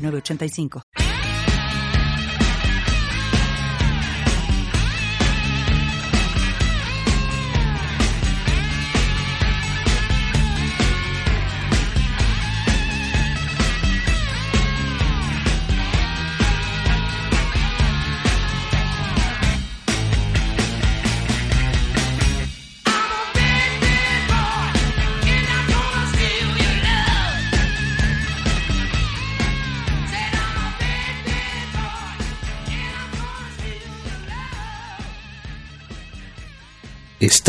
906985.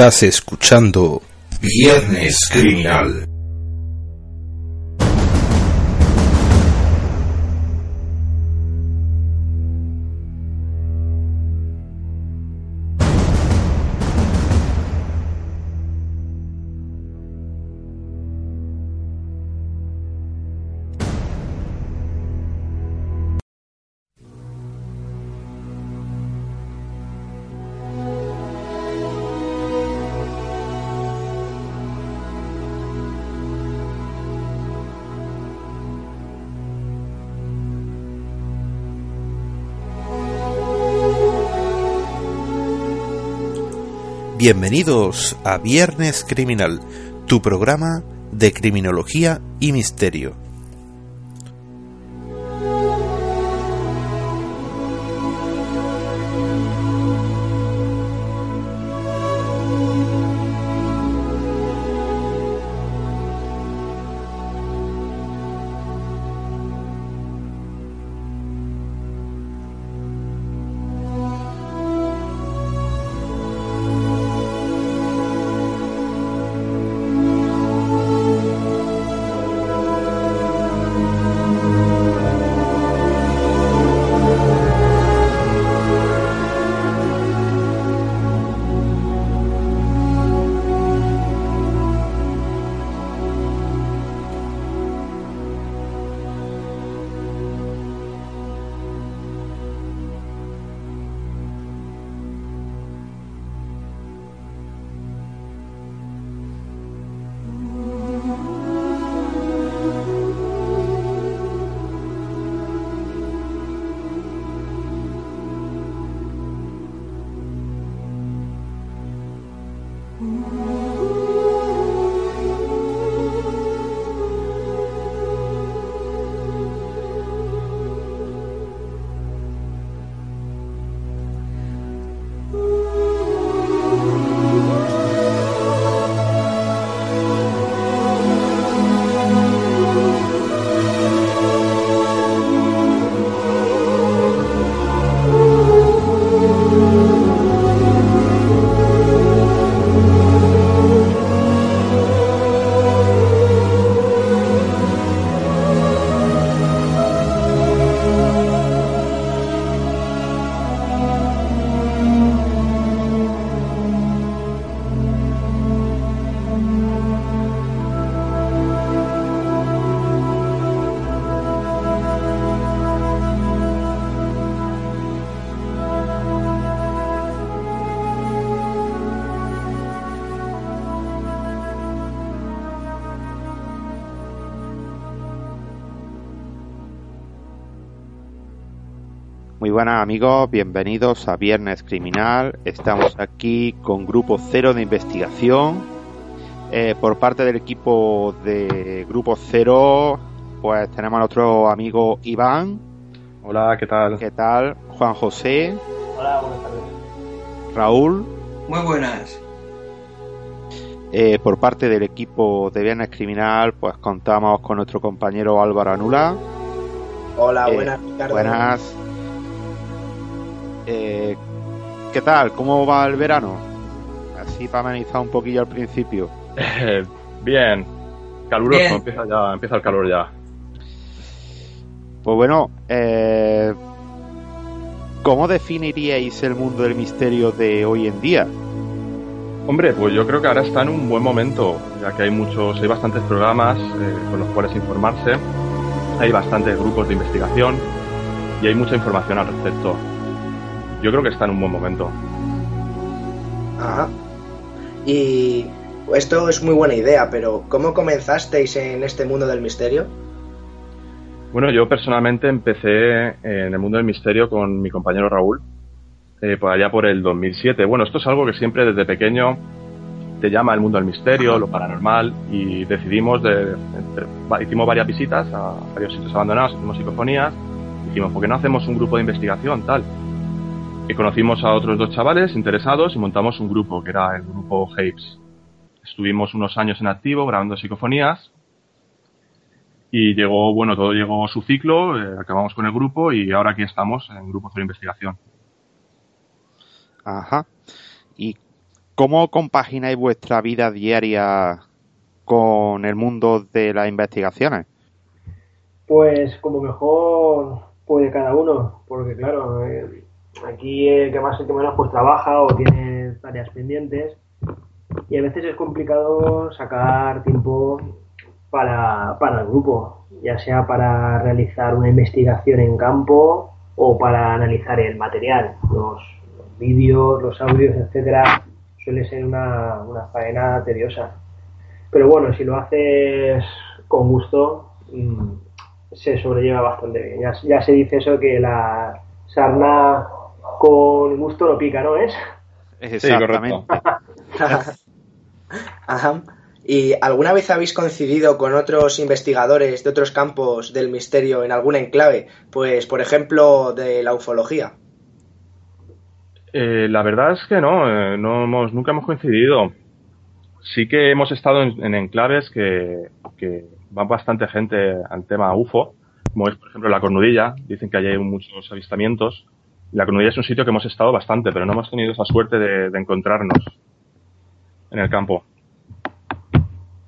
Estás escuchando Viernes Criminal. Bienvenidos a Viernes Criminal, tu programa de criminología y misterio. Buenas amigos, bienvenidos a Viernes Criminal. Estamos aquí con Grupo Cero de Investigación. Eh, por parte del equipo de Grupo Cero, pues tenemos a nuestro amigo Iván. Hola, ¿qué tal? ¿Qué tal? Juan José. Hola, buenas tardes. Raúl. Muy buenas. Eh, por parte del equipo de Viernes Criminal, pues contamos con nuestro compañero Álvaro Anula. Hola, Eh, buenas, Ricardo. Buenas. Eh, ¿Qué tal? ¿Cómo va el verano? Así para amenizar un poquillo al principio. Eh, bien, caluroso, Bien. Empieza, ya, empieza el calor ya. Pues bueno, eh, ¿cómo definiríais el mundo del misterio de hoy en día? Hombre, pues yo creo que ahora está en un buen momento, ya que hay muchos, hay bastantes programas eh, con los cuales informarse, hay bastantes grupos de investigación y hay mucha información al respecto. Yo creo que está en un buen momento. Ajá. Y esto es muy buena idea, pero ¿cómo comenzasteis en este mundo del misterio? Bueno, yo personalmente empecé en el mundo del misterio con mi compañero Raúl, eh, por allá por el 2007. Bueno, esto es algo que siempre desde pequeño te llama el mundo del misterio, lo paranormal, y decidimos, de, hicimos varias visitas a varios sitios abandonados, hicimos psicofonías, dijimos, ¿por qué no hacemos un grupo de investigación tal? Y conocimos a otros dos chavales interesados y montamos un grupo, que era el grupo Hapes. Estuvimos unos años en activo grabando psicofonías y llegó, bueno, todo llegó a su ciclo, eh, acabamos con el grupo y ahora aquí estamos en grupo de investigación. Ajá. ¿Y cómo compagináis vuestra vida diaria con el mundo de las investigaciones? Pues como mejor puede cada uno, porque claro, eh, aquí el que más el que menos pues trabaja o tiene tareas pendientes y a veces es complicado sacar tiempo para, para el grupo, ya sea para realizar una investigación en campo o para analizar el material, los, vídeos, los audios, etcétera, suele ser una, una faena tediosa. Pero bueno, si lo haces con gusto, mm, se sobrelleva bastante bien. Ya, ya, se dice eso que la sarna con gusto no pica, ¿no es? Exactamente. Ajá. ¿Y alguna vez habéis coincidido con otros investigadores de otros campos del misterio en algún enclave? Pues, por ejemplo, de la ufología. Eh, la verdad es que no, eh, no hemos, nunca hemos coincidido. Sí que hemos estado en, enclaves que, que va bastante gente al tema UFO, como es, por ejemplo, la Cornudilla. Dicen que hay muchos avistamientos. La Cornudilla es un sitio que hemos estado bastante, pero no hemos tenido esa suerte de, encontrarnos en el campo.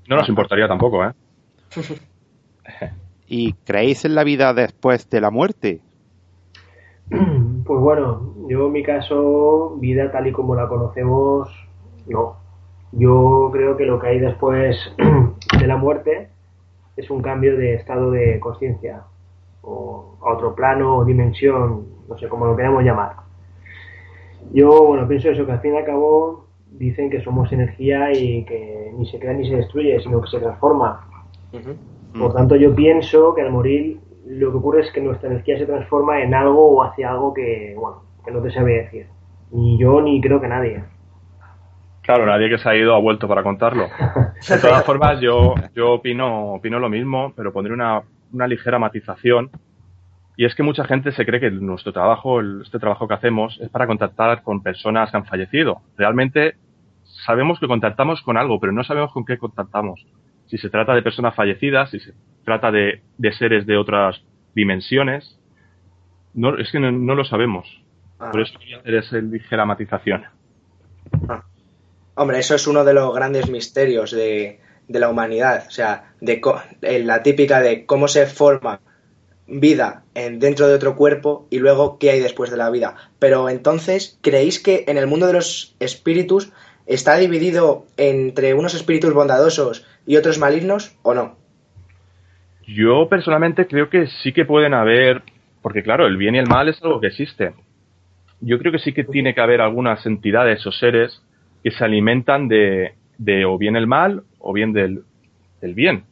No nos importaría tampoco, ¿eh? ¿Y creéis en la vida después de la muerte? Pues bueno, yo en mi caso, vida tal y como la conocemos, no. Yo creo que lo que hay después de la muerte es un cambio de estado de conciencia, o a otro plano o dimensión, no sé cómo lo queramos llamar. Yo, bueno, pienso eso, que al fin y al cabo dicen que somos energía y que ni se crea ni se destruye, sino que se transforma. Por tanto, yo pienso que al morir lo que ocurre es que nuestra energía se transforma en algo o hacia algo que, bueno, que no te sabe decir. Ni yo ni creo que nadie. Claro, nadie que se ha ido ha vuelto para contarlo. De todas formas, yo, yo opino, opino lo mismo, pero pondré una, una ligera matización. Y es que mucha gente se cree que nuestro trabajo, este trabajo que hacemos, es para contactar con personas que han fallecido. Realmente sabemos que contactamos con algo, pero no sabemos con qué contactamos. Si se trata de personas fallecidas, si se trata de, seres de otras dimensiones, no, es que no, lo sabemos. Ah. Por eso quería hacer esa ligera matización. Ah. Hombre, eso es uno de los grandes misterios de, de la humanidad. O sea, de, la típica de cómo se forma vida en, dentro de otro cuerpo y luego qué hay después de la vida. Pero entonces, ¿creéis que en el mundo de los espíritus está dividido entre unos espíritus bondadosos y otros malignos o no? Yo personalmente creo que sí que pueden haber, porque claro, el bien y el mal es algo que existe. Yo creo que sí que tiene que haber algunas entidades o seres que se alimentan de, de o bien el mal o bien del, bien.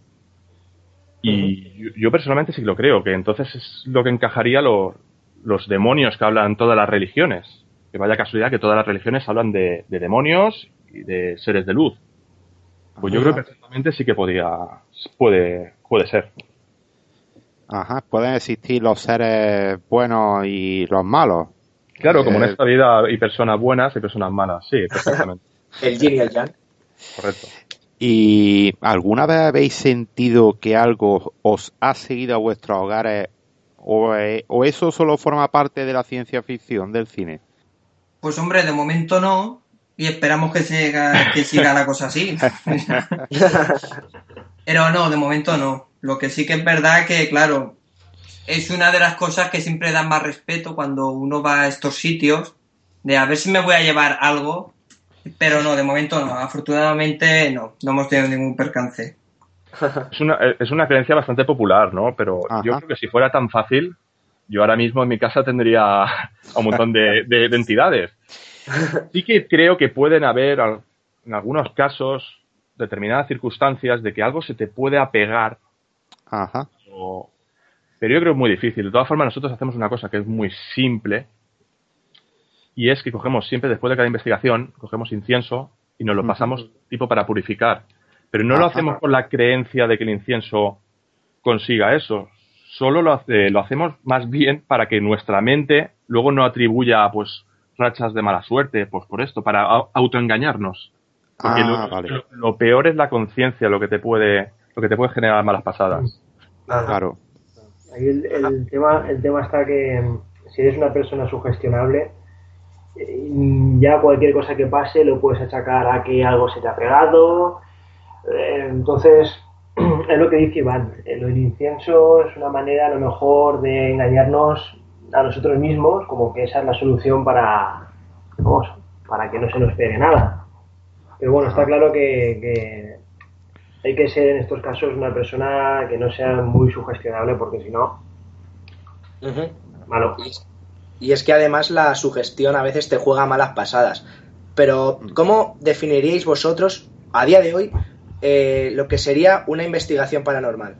Y yo, personalmente sí que lo creo, que entonces es lo que encajaría los demonios que hablan todas las religiones. Que vaya casualidad que todas las religiones hablan de, demonios y de seres de luz. Pues yo creo que perfectamente sí que podría, puede, puede ser. Ajá, pueden existir los seres buenos y los malos. Claro, como en eh, esta vida hay personas buenas y personas malas, sí, perfectamente. el yin y el yang. Correcto. ¿Y alguna vez habéis sentido que algo os ha seguido a vuestros hogares o, eh, o eso solo forma parte de la ciencia ficción del cine? Pues hombre, de momento no, y esperamos que siga, que siga la cosa así. Pero no, de momento no. Lo que sí que es verdad que, claro, es una de las cosas que siempre dan más respeto cuando uno va a estos sitios, de a ver si me voy a llevar algo, pero no, de momento no, afortunadamente no, no hemos tenido ningún percance. Es una, es una creencia bastante popular, ¿no? Pero Ajá. yo creo que si fuera tan fácil, yo ahora mismo en mi casa tendría a un montón de, de- de entidades. Sí que creo que pueden haber, en algunos casos, determinadas circunstancias de que algo se te puede apegar Ajá. o- Pero yo creo que es muy difícil. De todas formas, nosotros hacemos una cosa que es muy simple y es que cogemos siempre, después de cada investigación, cogemos incienso y nos lo pasamos tipo para purificar. Pero no lo hacemos con la creencia de que el incienso consiga eso. Solo lo, hace- lo hacemos más bien para que nuestra mente luego no atribuya pues rachas de mala suerte, pues por esto, para au- autoengañarnos. Porque Ah, lo, vale. lo- lo peor es la conciencia, lo que te puede, lo que te puede generar malas pasadas. Claro. Ahí el, el tema, el tema está que mm, si eres una persona sugestionable, ya cualquier cosa que pase lo puedes achacar a que algo se te ha pegado. Eh, Entonces, es lo que dice Iván. eh, Lo del incienso es una manera a lo mejor de engañarnos a nosotros mismos, como que esa es la solución para, vamos, para que no se nos pegue nada. Pero bueno, está claro que, que hay que ser en estos casos una persona que no sea muy sugestionable porque si no, malo. Y es que además la sugestión a veces te juega malas pasadas. Pero, ¿cómo definiríais vosotros, a día de hoy, eh, lo que sería una investigación paranormal?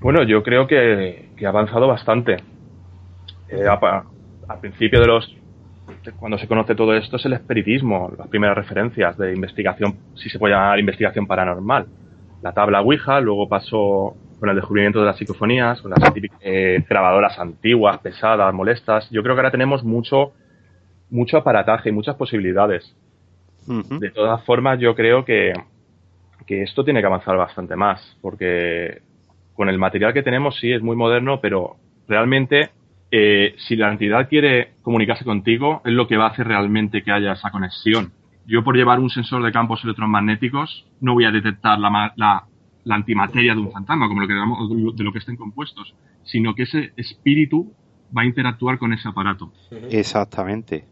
Bueno, yo creo que, que ha avanzado bastante. Eh, a principio de los. cuando se conoce todo esto es el espiritismo, las primeras referencias de investigación, si se puede llamar investigación paranormal. La tabla Ouija, luego pasó con el descubrimiento de las psicofonías, con las eh, grabadoras antiguas, pesadas, molestas. Yo creo que ahora tenemos mucho, mucho aparataje y muchas posibilidades. De todas formas, yo creo que, que esto tiene que avanzar bastante más, porque con el material que tenemos sí es muy moderno, pero realmente eh, si la entidad quiere comunicarse contigo, es lo que va a hacer realmente que haya esa conexión. Yo por llevar un sensor de campos electromagnéticos no voy a detectar la, la, la antimateria de un fantasma, como lo que llamamos- de lo que estén compuestos, sino que ese espíritu va a interactuar con ese aparato. Exactamente.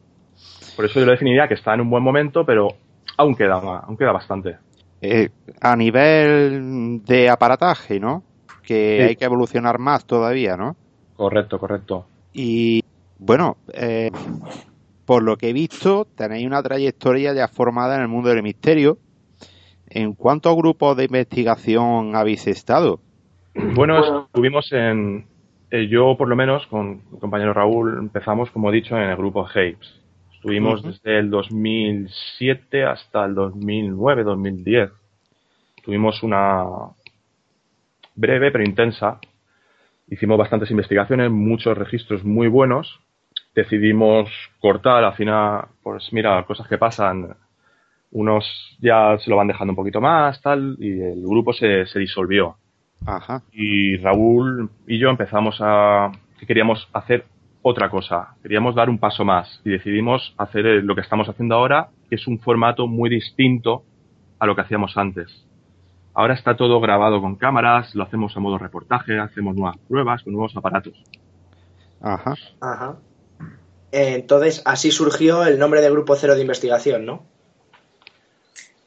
Por eso yo lo definiría que está en un buen momento, pero aún queda, aún queda bastante. Eh, a nivel de aparataje, ¿no? Que Sí. hay que evolucionar más todavía, ¿no? Correcto, correcto. Y bueno, eh, por lo que he visto, tenéis una trayectoria ya formada en el mundo del misterio. ¿En cuántos grupos de investigación habéis estado? Bueno, estuvimos en. eh, yo, por lo menos, con mi compañero Raúl, empezamos, como he dicho, en el grupo Japes. Estuvimos desde el 2007 hasta el 2009, 2010. Tuvimos una breve pero intensa. Hicimos bastantes investigaciones, muchos registros muy buenos. Decidimos cortar, al final, pues mira, cosas que pasan. Unos ya se lo van dejando un poquito más, tal, y el grupo se, se disolvió Ajá. y Raúl y yo empezamos a que queríamos hacer otra cosa, queríamos dar un paso más y decidimos hacer eh, lo que estamos haciendo ahora, que es un formato muy distinto a lo que hacíamos antes. Ahora está todo grabado con cámaras, lo hacemos a modo reportaje, hacemos nuevas pruebas con nuevos aparatos. Ajá. Ajá. Eh, Entonces, así surgió el nombre de Grupo Cero de Investigación, ¿no?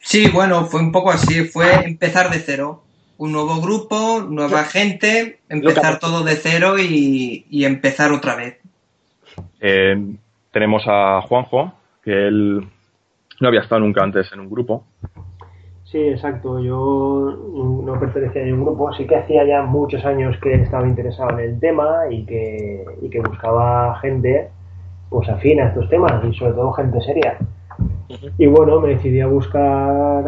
Sí, bueno, fue un poco así, fue empezar de cero. Un nuevo grupo, nueva gente, empezar todo de cero y, y empezar otra vez. Eh, tenemos a Juanjo, que él no había estado nunca antes en un grupo. Sí, exacto. Yo no pertenecía a ningún grupo. Sí que hacía ya muchos años que estaba interesado en el tema y que, y que buscaba gente pues afín a estos temas y sobre todo gente seria. Y bueno, me decidí a buscar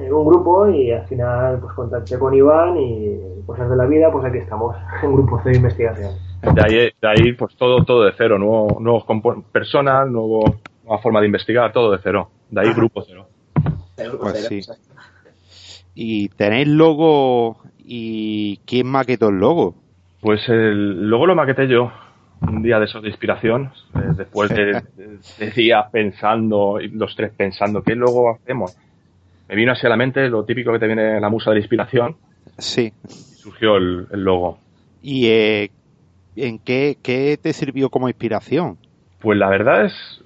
eh, un grupo y al final pues contacté con Iván y cosas de la vida, pues aquí estamos, en Grupo C de Investigación. De ahí, de ahí pues todo, todo de cero, nuevo, nuevos personas, nuevo, nueva forma de investigar, todo de cero. De ahí Ajá. grupo cero. Grupo Pues Cero, sí. exacto. ¿Y tenéis logo? ¿Y quién maquetó el logo? Pues el, luego lo maqueté yo, un día de esos de inspiración, eh, después de, de- de días pensando, los tres pensando, ¿qué logo hacemos? Me vino así a la mente lo típico que te viene la musa de la inspiración Sí. y surgió el, el logo. ¿Y eh, en qué, qué te sirvió como inspiración? Pues la verdad es,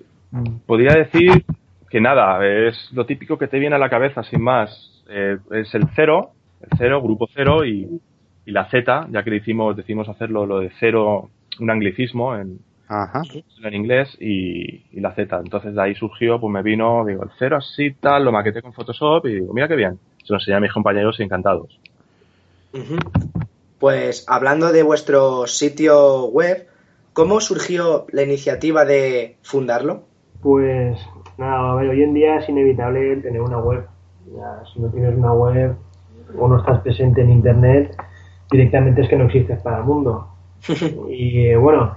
podría decir que nada, es lo típico que te viene a la cabeza sin más. Eh, es el cero, el cero, grupo cero y, y la Z, ya que decimos, decimos hacerlo lo de cero, un anglicismo en, Ajá. en inglés y, y la Z. Entonces de ahí surgió, pues me vino, digo, el cero así, tal, lo maqueté con Photoshop y digo, mira qué bien. Se lo enseñé a mis compañeros y encantados. Pues hablando de vuestro sitio web, ¿cómo surgió la iniciativa de fundarlo? Pues nada, a ver, hoy en día es inevitable tener una web. Ya, si no tienes una web o no estás presente en internet, directamente es que no existes para el mundo. Y eh, bueno,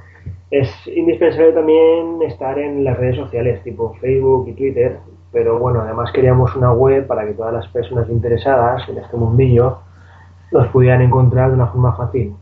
es indispensable también estar en las redes sociales tipo Facebook y Twitter, pero bueno, además queríamos una web para que todas las personas interesadas en este mundillo nos pudieran encontrar de una forma fácil,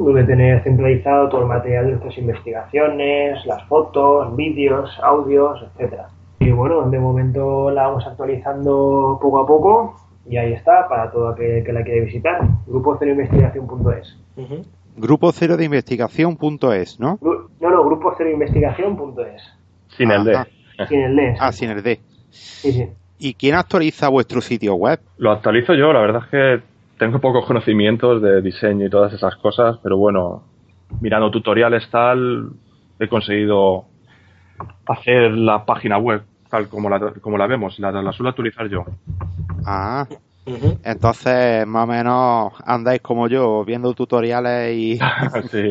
donde tener centralizado todo el material de nuestras investigaciones, las fotos, vídeos, audios, etcétera. Y bueno, de momento la vamos actualizando poco a poco y ahí está para todo aquel que la quiere visitar, grupo0investigación.es. Ujú. Grupo cero de investigación.es, ¿no? No, no, grupo0investigación.es. Sin el D. Sin el D. Ah, sin el D. Sí, sí. ¿Y quién actualiza vuestro sitio web? Lo actualizo yo, la verdad es que tengo pocos conocimientos de diseño y todas esas cosas, pero bueno, mirando tutoriales tal, he conseguido hacer la página web tal como la, como la vemos, la, la suelo actualizar yo. Ah, Entonces más o menos andáis como yo, viendo tutoriales y... sí.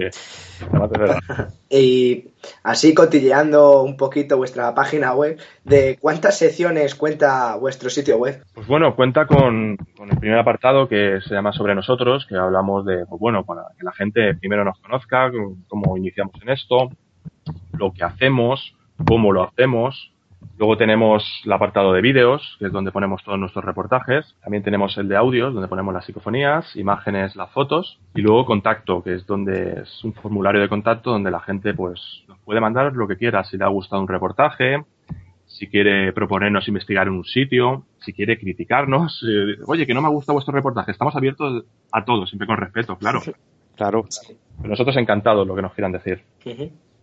Y así cotilleando un poquito vuestra página web, ¿de cuántas secciones cuenta vuestro sitio web? Pues bueno, cuenta con, con el primer apartado que se llama Sobre nosotros, que hablamos de, pues bueno, para que la gente primero nos conozca, cómo iniciamos en esto, lo que hacemos, cómo lo hacemos. Luego tenemos el apartado de vídeos, que es donde ponemos todos nuestros reportajes. También tenemos el de audios, donde ponemos las psicofonías, imágenes, las fotos. Y luego contacto, que es donde es un formulario de contacto donde la gente pues nos puede mandar lo que quiera, si le ha gustado un reportaje, si quiere proponernos investigar en un sitio, si quiere criticarnos. eh, Oye, que no me ha gustado vuestro reportaje. Estamos abiertos a todo, siempre con respeto, claro. Claro. Pero nosotros encantados lo que nos quieran decir.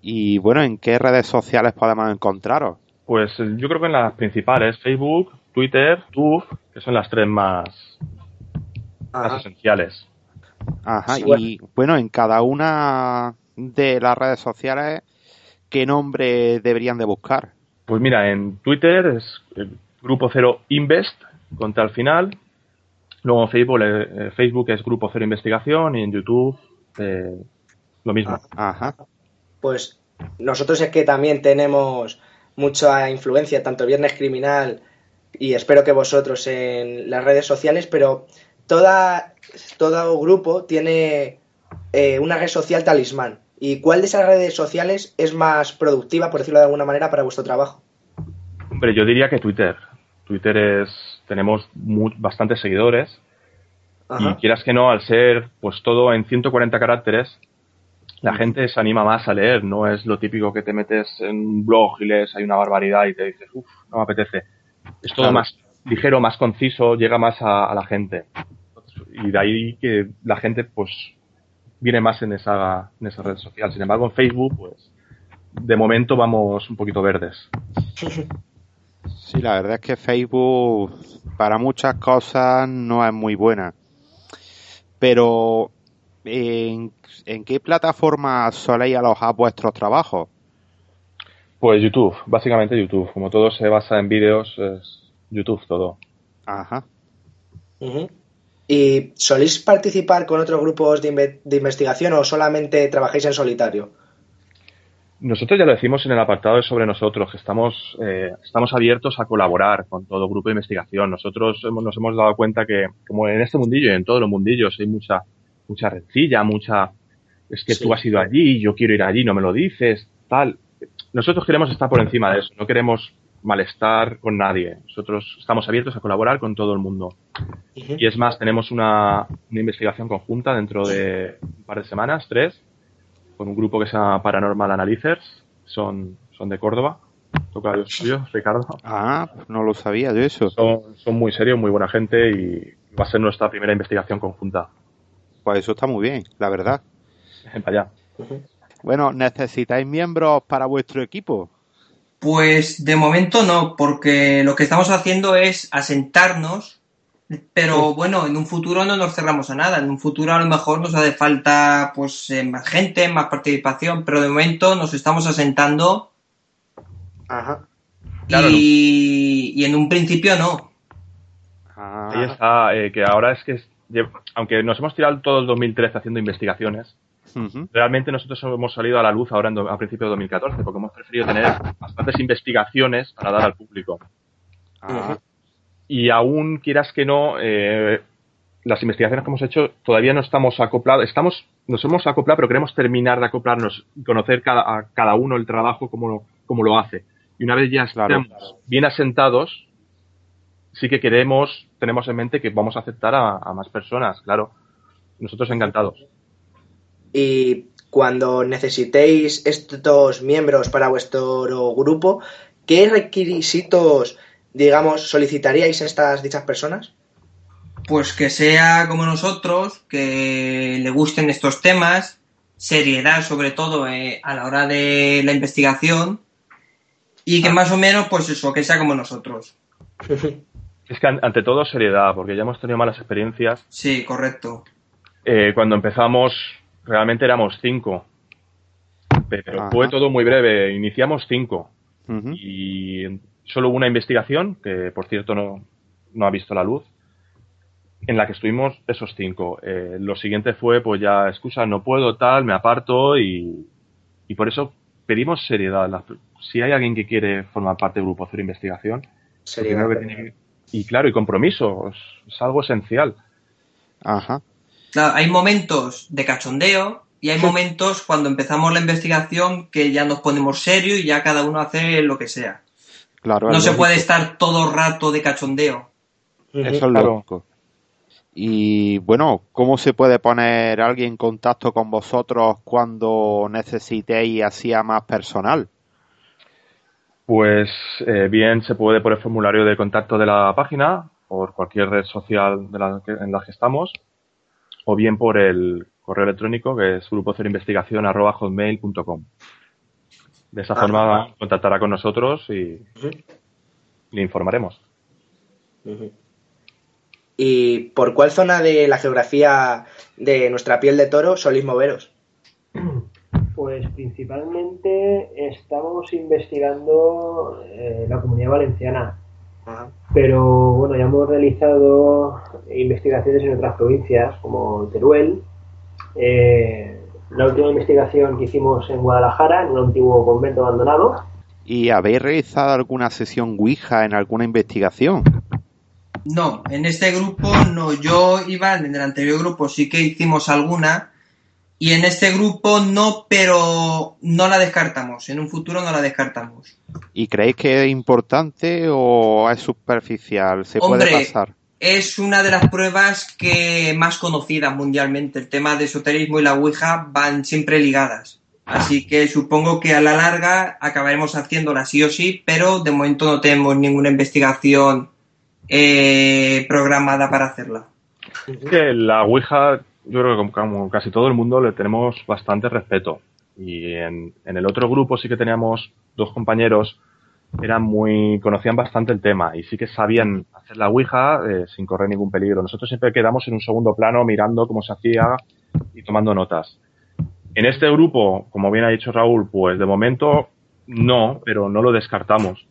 Y bueno, ¿en qué redes sociales podemos encontraros? Pues eh, yo creo que en las principales, Facebook, Twitter, YouTube, que son las tres más, esenciales. Ajá, Sí, y bueno, en cada una de las redes sociales, ¿qué nombre deberían de buscar? Pues mira, en Twitter es el Grupo Cero Invest, contra al final. Luego en Facebook, eh, Facebook es Grupo Cero Investigación y en YouTube eh, lo mismo. Ajá. Pues nosotros es que también tenemos mucha influencia, tanto Viernes Criminal y espero que vosotros en las redes sociales, pero toda, todo grupo tiene eh, una red social talismán. ¿Y cuál de esas redes sociales es más productiva, por decirlo de alguna manera, para vuestro trabajo? Hombre, yo diría que Twitter. Twitter es, tenemos mu- bastantes seguidores y quieras que no, al ser pues todo en 140 caracteres, la gente se anima más a leer, no es lo típico que te metes en un blog y lees hay una barbaridad y te dices, uff, no me apetece. Es todo Claro. más ligero, más conciso, llega más a, a la gente. Y de ahí que la gente pues viene más en esa, en esa red social. Sin embargo, en Facebook, pues de momento vamos un poquito verdes. Sí, la verdad es que Facebook para muchas cosas no es muy buena. Pero, ¿en, en qué plataforma soléis alojar vuestros trabajos? Pues YouTube, básicamente YouTube. Como todo se basa en vídeos, es YouTube todo. Ajá. ¿Y soléis participar con otros grupos de, inve- de investigación o solamente trabajáis en solitario? Nosotros ya lo decimos en el apartado de sobre nosotros, que estamos, eh, estamos abiertos a colaborar con todo grupo de investigación. Nosotros hemos- nos hemos dado cuenta que, como en este mundillo y en todos los mundillos, hay mucha, mucha rencilla, mucha, es que Sí. tú has ido allí, yo quiero ir allí, no me lo dices, tal. Nosotros queremos estar por encima de eso, no queremos malestar con nadie. Nosotros estamos abiertos a colaborar con todo el mundo. Y es más, tenemos una, una investigación conjunta dentro de un par de semanas, tres, con un grupo que se llama Paranormal Analyzers. Son, son de Córdoba. Toca yo suyo, Ricardo. Ah, no lo sabía yo eso. Son, son muy serios, muy buena gente y va a ser nuestra primera investigación conjunta. Pues eso está muy bien, la verdad. para allá. Bueno, ¿necesitáis miembros para vuestro equipo? Pues de momento no, porque lo que estamos haciendo es asentarnos, pero bueno, en un futuro no nos cerramos a nada. En un futuro a lo mejor nos hace falta pues eh, más gente, más participación, pero de momento nos estamos asentando Ajá. Claro, y, y en un principio no. Ah, Ahí está, eh, que ahora es que, aunque nos hemos tirado todo el 2013 haciendo investigaciones, ujú. realmente nosotros hemos salido a la luz ahora en a principios de 2014, porque hemos preferido tener bastantes investigaciones para dar al público. Ah, Y aún quieras que no, eh, las investigaciones que hemos hecho todavía no estamos acoplados, estamos, nos hemos acoplado, pero queremos terminar de acoplarnos y conocer cada, a cada uno el trabajo como lo, como lo hace. Y una vez ya Claro. estemos bien asentados, sí que queremos, tenemos en mente que vamos a aceptar a, a más personas, claro. Nosotros encantados. Y cuando necesitéis estos miembros para vuestro grupo, ¿qué requisitos, digamos, solicitaríais a estas dichas personas? Pues que sea como nosotros, que le gusten estos temas, seriedad sobre todo eh, a la hora de la investigación y que más o menos, pues eso, que sea como nosotros. Es que an- ante todo seriedad, porque ya hemos tenido malas experiencias. Sí, correcto. Eh, cuando empezamos, realmente éramos cinco. Pero Ajá. fue todo muy breve. Iniciamos cinco. y solo hubo una investigación, que por cierto no, no ha visto la luz, en la que estuvimos esos cinco. Eh, lo siguiente fue, pues ya, excusa, no puedo, tal, me aparto y, y por eso pedimos seriedad. Las- si hay alguien que quiere formar parte del grupo Cero Investigación, lo primero que tiene que- y claro, y compromiso, es, algo esencial. Ajá. Claro, hay momentos de cachondeo y hay momentos cuando empezamos la investigación que ya nos ponemos serios y ya cada uno hace lo que sea. Claro, No se lógico. puede estar todo el rato de cachondeo. Eso es Claro. lógico. Y bueno, ¿cómo se puede poner alguien en contacto con vosotros cuando necesitéis así a más personal? Pues eh, bien se puede por el formulario de contacto de la página, por cualquier red social de la que- en la que estamos, o bien por el correo electrónico que es grupo cero investigación arroba hotmail.com. De esa Ah. forma contactará con nosotros y le informaremos. ¿Y por cuál zona de la geografía de nuestra piel de toro soléis moveros? Pues principalmente estamos investigando eh, la comunidad valenciana, Ajá. pero bueno, ya hemos realizado investigaciones en otras provincias como Teruel. eh, la última investigación que hicimos en Guadalajara, en un antiguo convento abandonado. ¿Y habéis realizado alguna sesión Ouija en alguna investigación? No, en este grupo no. Yo iba, en el anterior grupo sí que hicimos alguna. Y en este grupo no, pero no la descartamos. En un futuro no la descartamos. ¿Y creéis que es importante o es superficial? ¿Se Hombre, puede pasar? Es una de las pruebas que más conocidas mundialmente. El tema de esoterismo y la Ouija van siempre ligadas. Así que supongo que a la larga acabaremos haciéndola sí o sí, pero de momento no tenemos ninguna investigación eh, programada para hacerla. Es que la Ouija, yo creo que como, casi todo el mundo le tenemos bastante respeto. Y en, en el otro grupo sí que teníamos dos compañeros, eran muy, conocían bastante el tema y sí que sabían hacer la Ouija eh, sin correr ningún peligro. Nosotros siempre quedamos en un segundo plano mirando cómo se hacía y tomando notas. En este grupo, como bien ha dicho Raúl, pues de momento no, pero no lo descartamos.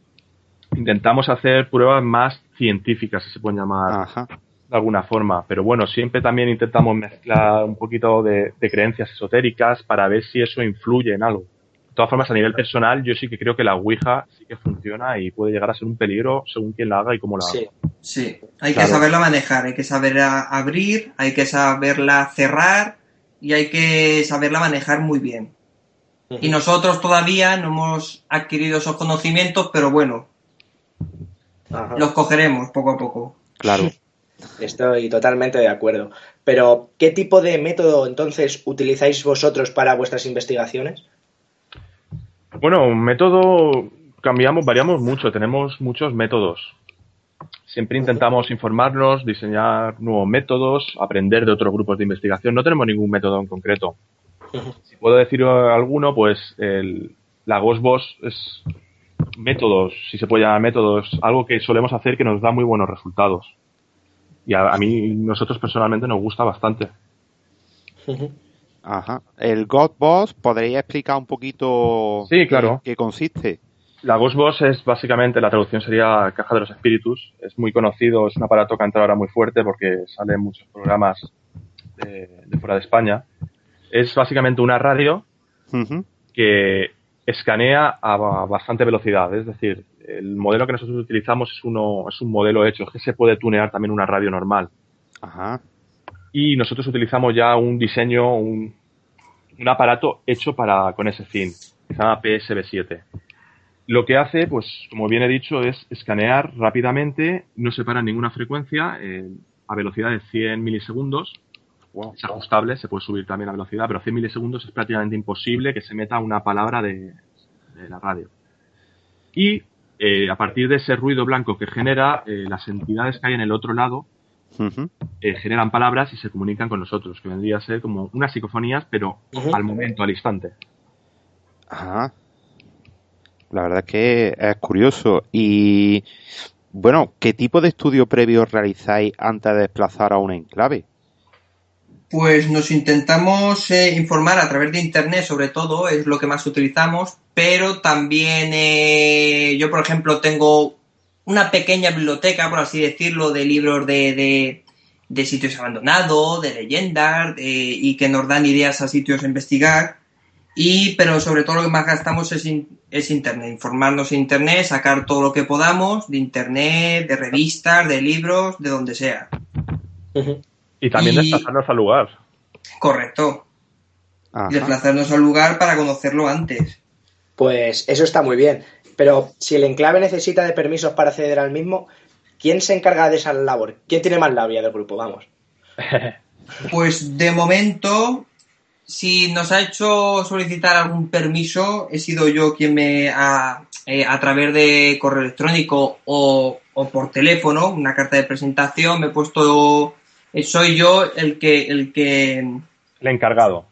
Intentamos hacer pruebas más científicas, si se pueden llamar Ajá. De alguna forma. Pero bueno, siempre también intentamos mezclar un poquito de, de creencias esotéricas para ver si eso influye en algo. De todas formas, a nivel personal, yo sí que creo que la Ouija sí que funciona y puede llegar a ser un peligro según quién la haga y cómo la haga. Sí. Sí, hay Claro. que saberla manejar, hay que saberla abrir, hay que saberla cerrar y hay que saberla manejar muy bien. Y nosotros todavía no hemos adquirido esos conocimientos, pero bueno, Ajá. los cogeremos poco a poco. Claro. Estoy totalmente de acuerdo. Pero, ¿qué tipo de método entonces utilizáis vosotros para vuestras investigaciones? Bueno, un método cambiamos, variamos mucho, tenemos muchos métodos. Siempre intentamos informarnos, diseñar nuevos métodos, aprender de otros grupos de investigación. No tenemos ningún método en concreto. Si puedo decir alguno, pues el, la Ghostbox es métodos, si se puede llamar métodos, algo que solemos hacer que nos da muy buenos resultados. Y a, a mí, nosotros personalmente nos gusta bastante. Ajá. El Godboss, ¿podría explicar un poquito Sí, claro. en qué consiste? La Ghostbox es básicamente, la traducción sería Caja de los Espíritus. Es muy conocido, es un aparato que ha entrado ahora muy fuerte porque sale en muchos programas de, de fuera de España. Es básicamente una radio que escanea a ba- bastante velocidad. Es decir, el modelo que nosotros utilizamos es, uno, es un modelo hecho, es que se puede tunear también una radio normal. Ajá. Y nosotros utilizamos ya un diseño, un, un aparato hecho para con ese fin, que se llama PSB7. Lo que hace, pues, como bien he dicho, es escanear rápidamente, no se para en ninguna frecuencia, eh, a velocidad de 100 milisegundos. Es ajustable, se puede subir también la velocidad, pero 100 milisegundos es prácticamente imposible que se meta una palabra de, de la radio. Y eh, a partir de ese ruido blanco que genera, eh, las entidades que hay en el otro lado eh, generan palabras y se comunican con nosotros, que vendría a ser como unas psicofonías, pero al momento, al instante. Ajá. La verdad es que es curioso. Y bueno, ¿qué tipo de estudio previo realizáis antes de desplazar a un enclave? Pues nos intentamos eh, informar a través de internet, sobre todo, es lo que más utilizamos, pero también eh, yo, por ejemplo, tengo una pequeña biblioteca, por así decirlo, de libros de, de, de sitios abandonados, de leyendas, y que nos dan ideas a sitios a investigar. Y, pero sobre todo lo que más gastamos es, es internet, informarnos en internet, sacar todo lo que podamos de internet, de revistas, de libros, de donde sea. Y también Y- desplazarnos al lugar. Correcto. Ajá. desplazarnos al lugar para conocerlo antes. Pues eso está muy bien. Pero si el enclave necesita de permisos para acceder al mismo, ¿quién se encarga de esa labor? ¿Quién tiene más labia del grupo? Vamos. Pues de momento, si nos ha hecho solicitar algún permiso, he sido yo quien me ha, eh, a través de correo electrónico o, o por teléfono, una carta de presentación, me he puesto, soy yo el que, el que, El encargado.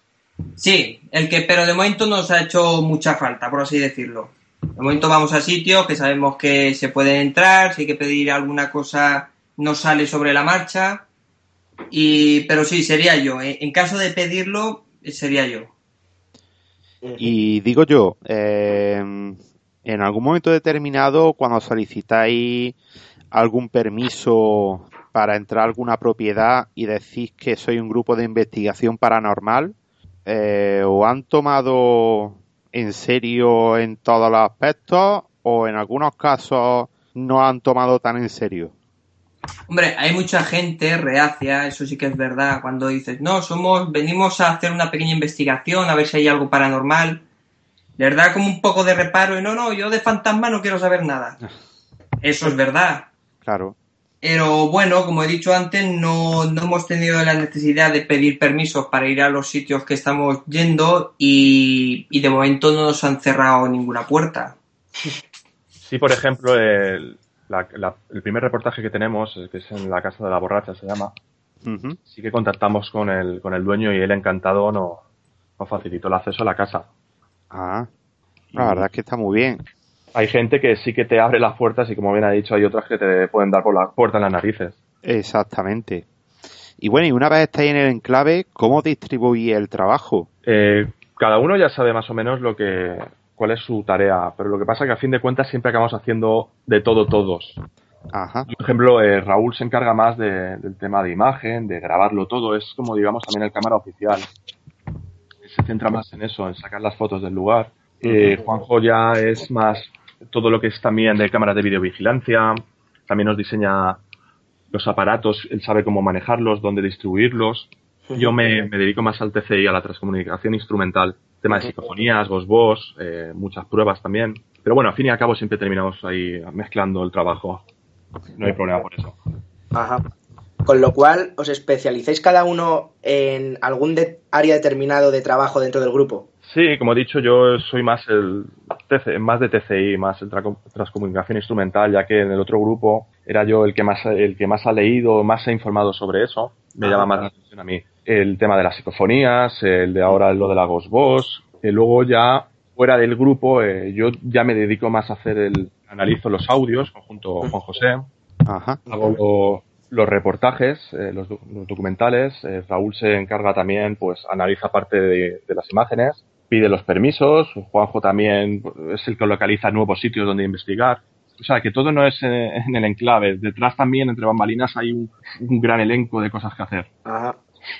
sí, el que, pero de momento nos ha hecho mucha falta, por así decirlo. De momento vamos a sitios que sabemos que se pueden entrar, si hay que pedir alguna cosa, no sale sobre la marcha. Y, pero sí, sería yo. eh. En caso de pedirlo, eh, sería yo. Y digo yo, eh, en algún momento determinado, cuando solicitáis algún permiso para entrar a alguna propiedad y decís que soy un grupo de investigación paranormal, eh, ¿o han tomado en serio en todos los aspectos o en algunos casos no han tomado tan en serio? Hombre, hay mucha gente reacia, eso sí que es verdad, cuando dices, no, somos, venimos a hacer una pequeña investigación, a ver si hay algo paranormal. De verdad, como un poco de reparo, y no, no, yo de fantasma no quiero saber nada. Eso es verdad. Claro. Pero bueno, como he dicho antes, no, no hemos tenido la necesidad de pedir permisos para ir a los sitios que estamos yendo y, y de momento no nos han cerrado ninguna puerta. Sí, por ejemplo, el, la- la- el primer reportaje que tenemos, que es en la Casa de la Borracha, se llama, sí que contactamos con el, con el dueño y él encantado nos, nos facilitó el acceso a la casa. Ah, la verdad es que está muy bien. Hay gente que sí que te abre las puertas y como bien ha dicho, hay otras que te pueden dar por la puerta en las narices. Exactamente. Y bueno, y una vez estáis en el enclave, ¿cómo distribuís el trabajo? Eh, cada uno ya sabe más o menos lo que cuál es su tarea, pero lo que pasa es que a fin de cuentas siempre acabamos haciendo de todo todos. Ajá. Por ejemplo, eh, Raúl se encarga más de- del tema de imagen, de grabarlo todo, es como digamos también el cámara oficial. Se centra más en eso, en sacar las fotos del lugar. Eh, Juanjo ya es más todo lo que es también de cámaras de videovigilancia, también nos diseña los aparatos, él sabe cómo manejarlos, dónde distribuirlos. Yo me, me dedico más al TCI, a la transcomunicación instrumental, tema de psicofonías, voz eh, muchas pruebas también. Pero bueno, al fin y al cabo siempre terminamos ahí mezclando el trabajo. No hay problema por eso. Ajá. Con lo cual, ¿os especializáis cada uno en algún de- área determinado de trabajo dentro del grupo? Sí, como he dicho, yo soy más el TC, más de TCI, más el tra- transcomunicación instrumental, ya que en el otro grupo era yo el que más el que más ha leído, más se ha informado sobre eso. Me Ah, llama más la atención a mí. el tema de las psicofonías, el de ahora lo de la Ghost Boss, y luego ya fuera del grupo eh, yo ya me dedico más a hacer el analizo los audios junto con José, Ajá. hago los reportajes, eh, los, los, documentales, eh, Raúl se encarga también, pues analiza parte de, de, las imágenes, pide los permisos, Juanjo también es el que localiza nuevos sitios donde investigar. O sea, que todo no es en el enclave. Detrás también, entre bambalinas, hay un, un gran elenco de cosas que hacer. Ajá.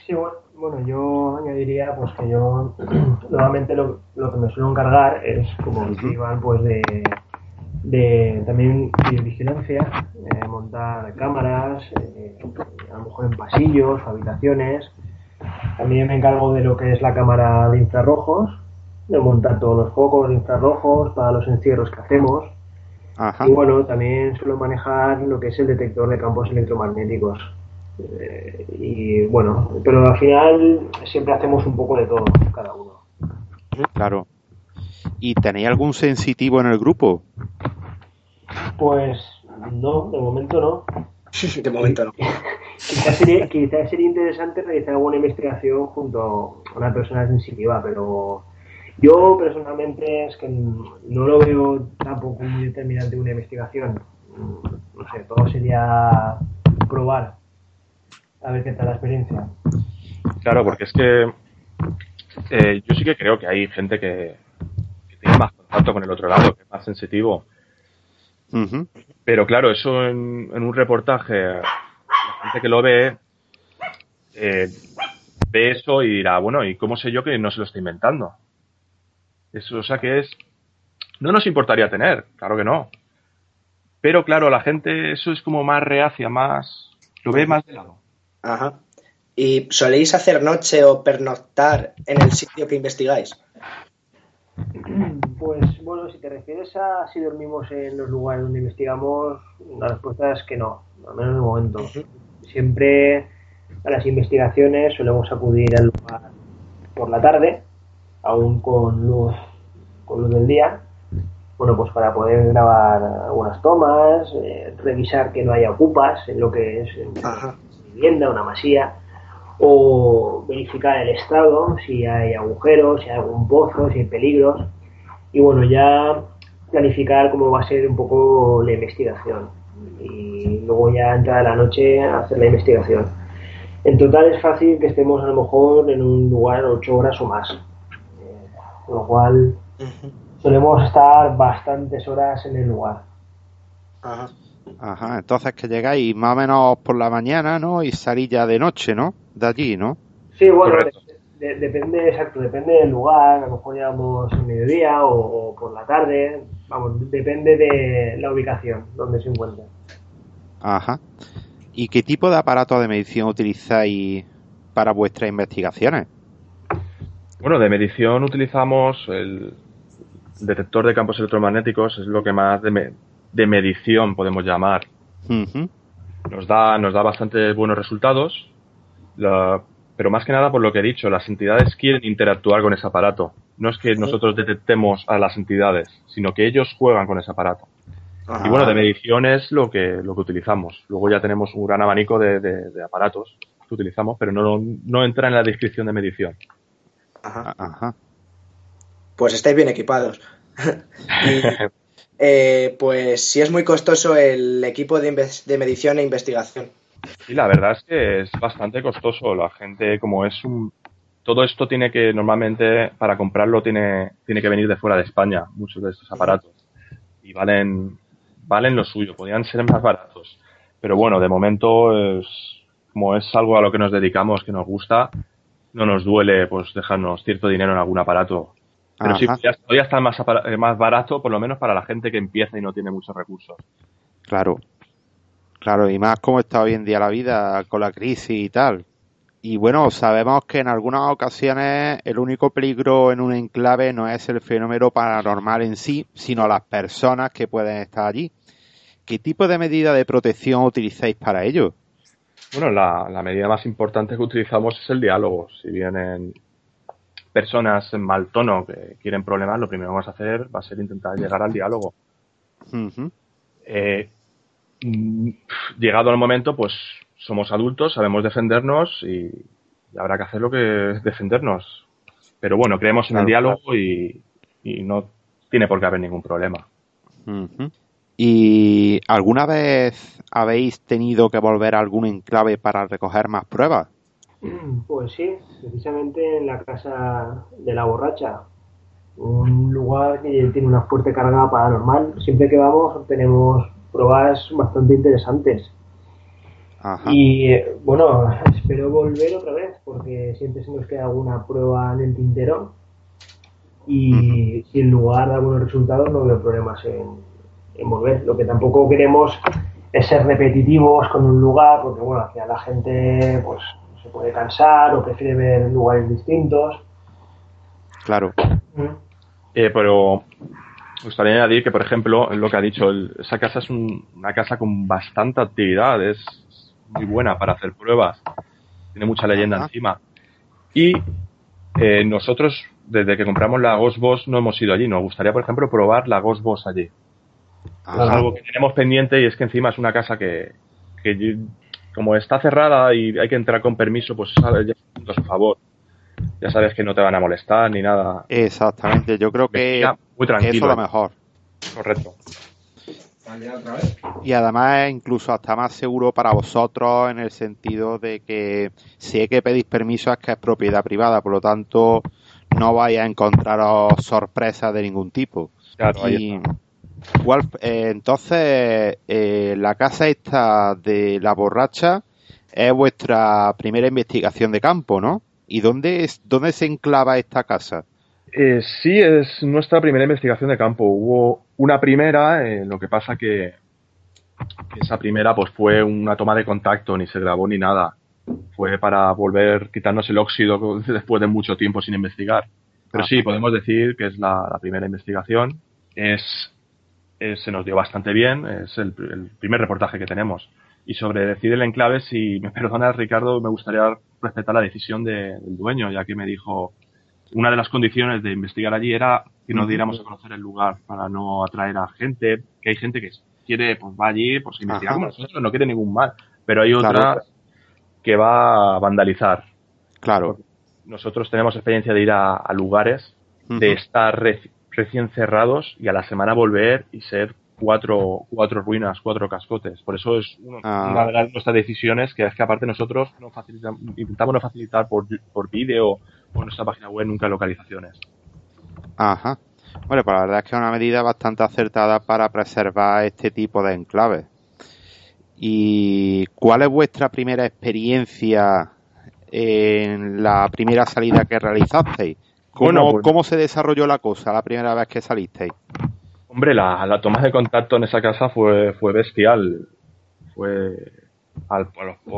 Sí, bueno, bueno, yo añadiría pues que yo normalmente lo, lo que me suelo encargar es como Iván, pues de, de también de vigilancia, eh, montar cámaras, eh, a lo mejor en pasillos, habitaciones. También me encargo de lo que es la cámara de infrarrojos, montar todos los focos de infrarrojos para los encierros que hacemos. Ajá. Y bueno, también suelo manejar lo que es el detector de campos electromagnéticos. Eh, y bueno, pero al final siempre hacemos un poco de todo, cada uno. Claro. ¿Y tenéis algún sensitivo en el grupo? Pues no, de momento no. De momento no. quizás, sería, quizás sería interesante realizar alguna investigación junto a una persona sensitiva, pero yo personalmente es que no lo veo tampoco muy determinante una investigación. No sé, todo sería probar a ver qué tal la experiencia. Claro, porque es que eh, yo sí que creo que hay gente que, que, tiene más contacto con el otro lado, que es más sensitivo. Uh -huh. Pero claro, eso en, en, un reportaje, la gente que lo ve, eh, ve eso y dirá, bueno, ¿y cómo sé yo que no se lo está inventando? Eso, o sea que es... No nos importaría tener, claro que no. Pero claro, la gente eso es como más reacia, más... Lo ve más de lado. Ajá. ¿Y soléis hacer noche o pernoctar en el sitio que investigáis? Pues bueno, si te refieres a si dormimos en los lugares donde investigamos, la respuesta es que no, al menos de momento. Siempre a las investigaciones solemos acudir al lugar por la tarde, aún con luz, con luz del día, bueno, pues para poder grabar algunas tomas, eh, revisar que no haya ocupas en lo que es una vivienda, una masía, o verificar el estado, si hay agujeros, si hay algún pozo, si hay peligros, y bueno, ya planificar cómo va a ser un poco la investigación, y luego ya entrar a la noche a hacer la investigación. En total es fácil que estemos a lo mejor en un lugar ocho horas o más, con lo cual solemos estar bastantes horas en el lugar. Ajá. Ajá, entonces que llegáis más o menos por la mañana, ¿no? Y salís ya de noche, ¿no? De allí, ¿no? Sí, bueno, de, de, depende, exacto, depende del lugar, a lo mejor llegamos al mediodía o, o, por la tarde, vamos, depende de la ubicación donde se encuentra. Ajá. ¿Y qué tipo de aparato de medición utilizáis para vuestras investigaciones? Bueno, de medición utilizamos el detector de campos electromagnéticos, es lo que más de, me, de medición podemos llamar. Uh -huh. Nos da, nos da bastante buenos resultados, la, pero más que nada por lo que he dicho, las entidades quieren interactuar con ese aparato. No es que nosotros detectemos a las entidades, sino que ellos juegan con ese aparato. Y bueno, de medición es lo que, lo que utilizamos. Luego ya tenemos un gran abanico de, de, de aparatos que utilizamos, pero no, no entra en la descripción de medición. Ajá. Ajá. Pues estáis bien equipados. y, eh, pues sí es muy costoso el equipo de, de, medición e investigación. Sí, la verdad es que es bastante costoso. La gente, como es un... Todo esto tiene que, normalmente, para comprarlo tiene, tiene que venir de fuera de España, muchos de estos aparatos. Y valen, valen lo suyo, podrían ser más baratos. Pero bueno, de momento, es, como es algo a lo que nos dedicamos, que nos gusta, no nos duele pues dejarnos cierto dinero en algún aparato pero sí, podría estar más, más barato, por lo menos para la gente que empieza y no tiene muchos recursos. Claro, claro, y más como está hoy en día la vida con la crisis y tal. Y bueno, sabemos que en algunas ocasiones el único peligro en un enclave no es el fenómeno paranormal en sí, sino las personas que pueden estar allí. ¿Qué tipo de medida de protección utilizáis para ello? Bueno, la, la medida más importante que utilizamos es el diálogo. Si vienen personas en mal tono que quieren problemas, lo primero que vamos a hacer va a ser intentar llegar al diálogo. Uh -huh. eh, llegado el momento, pues somos adultos, sabemos defendernos y habrá que hacer lo que defendernos. Pero bueno, creemos en el diálogo y, no tiene por qué haber ningún problema. ¿Y alguna vez habéis tenido que volver a algún enclave para recoger más pruebas? Pues sí, precisamente en la casa de la borracha, un lugar que tiene una fuerte carga paranormal. Siempre que vamos tenemos pruebas bastante interesantes. Y bueno, espero volver otra vez porque siempre se nos queda alguna prueba en el tintero y si en lugar da buenos resultados no veo problemas en, en, volver. Lo que tampoco queremos es ser repetitivos con un lugar porque bueno, hacia la gente pues se puede cansar o prefiere ver lugares distintos. Claro. Eh, pero me gustaría añadir que, por ejemplo, lo que ha dicho, esa casa es una casa con bastante actividad, es muy buena para hacer pruebas, tiene mucha leyenda encima. Y eh, nosotros, desde que compramos la Ghost Boss, no hemos ido allí. Nos gustaría, por ejemplo, probar la Ghost Boss allí. Es algo que tenemos pendiente y es que encima es una casa que, como está cerrada y hay que entrar con permiso, pues es a su favor ya sabes que no te van a molestar ni nada. Exactamente, yo creo que, muy tranquilo. eso es lo mejor. Correcto. Y además incluso hasta más seguro para vosotros en el sentido de que si hay que pedir permiso es que es propiedad privada, por lo tanto no vais a encontraros sorpresas de ningún tipo. Claro, y, igual, eh, entonces, eh, la casa esta de la borracha es vuestra primera investigación de campo, ¿no? ¿Y dónde, es, dónde se enclava esta casa? Eh, sí, es nuestra primera investigación de campo. Hubo una primera, eh, lo que pasa que, esa primera pues fue una toma de contacto, ni se grabó ni nada. Fue para volver, quitarnos el óxido después de mucho tiempo sin investigar. Pero sí, podemos decir que es la, primera investigación. Es, se nos dio bastante bien, es el, el primer reportaje que tenemos. Y sobre decir el enclave, si me perdonas, Ricardo, me gustaría respetar la decisión del dueño, ya que me dijo, una de las condiciones de investigar allí era que nos diéramos a conocer el lugar para no atraer a gente, que hay gente que quiere, pues va allí, pues investigar como nosotros, no quiere ningún mal, pero hay otra que va a vandalizar. Claro. Nosotros tenemos experiencia de ir a, lugares, de estar recién cerrados y a la semana volver y ser cuatro, cuatro ruinas, cuatro cascotes. Por eso es ah. una de nuestras decisiones, que es que aparte nosotros no intentamos no facilitar por, por vídeo o nuestra página web nunca localizaciones. Ajá. Bueno, pues la verdad es que es una medida bastante acertada para preservar este tipo de enclaves. ¿Y cuál es vuestra primera experiencia en la primera salida que realizasteis? ¿Cómo, pues ¿Cómo se desarrolló la cosa la primera vez que salisteis? Hombre, la, la, toma de contacto en esa casa fue, fue bestial. Fue al,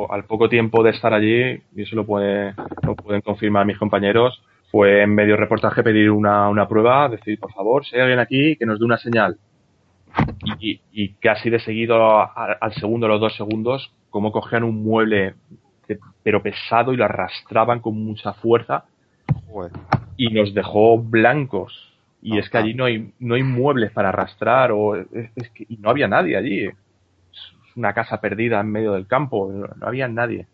al, poco tiempo de estar allí, y eso lo, puede, lo pueden confirmar mis compañeros, fue en medio reportaje pedir una, una prueba, decir, por favor, si hay alguien aquí, que nos dé una señal. Y, y casi de seguido al segundo, los dos segundos, como cogían un mueble pero pesado y lo arrastraban con mucha fuerza y nos dejó blancos y es que allí no hay, no hay muebles para arrastrar o es, que, y no había nadie allí. Es una casa perdida en medio del campo, no, había nadie.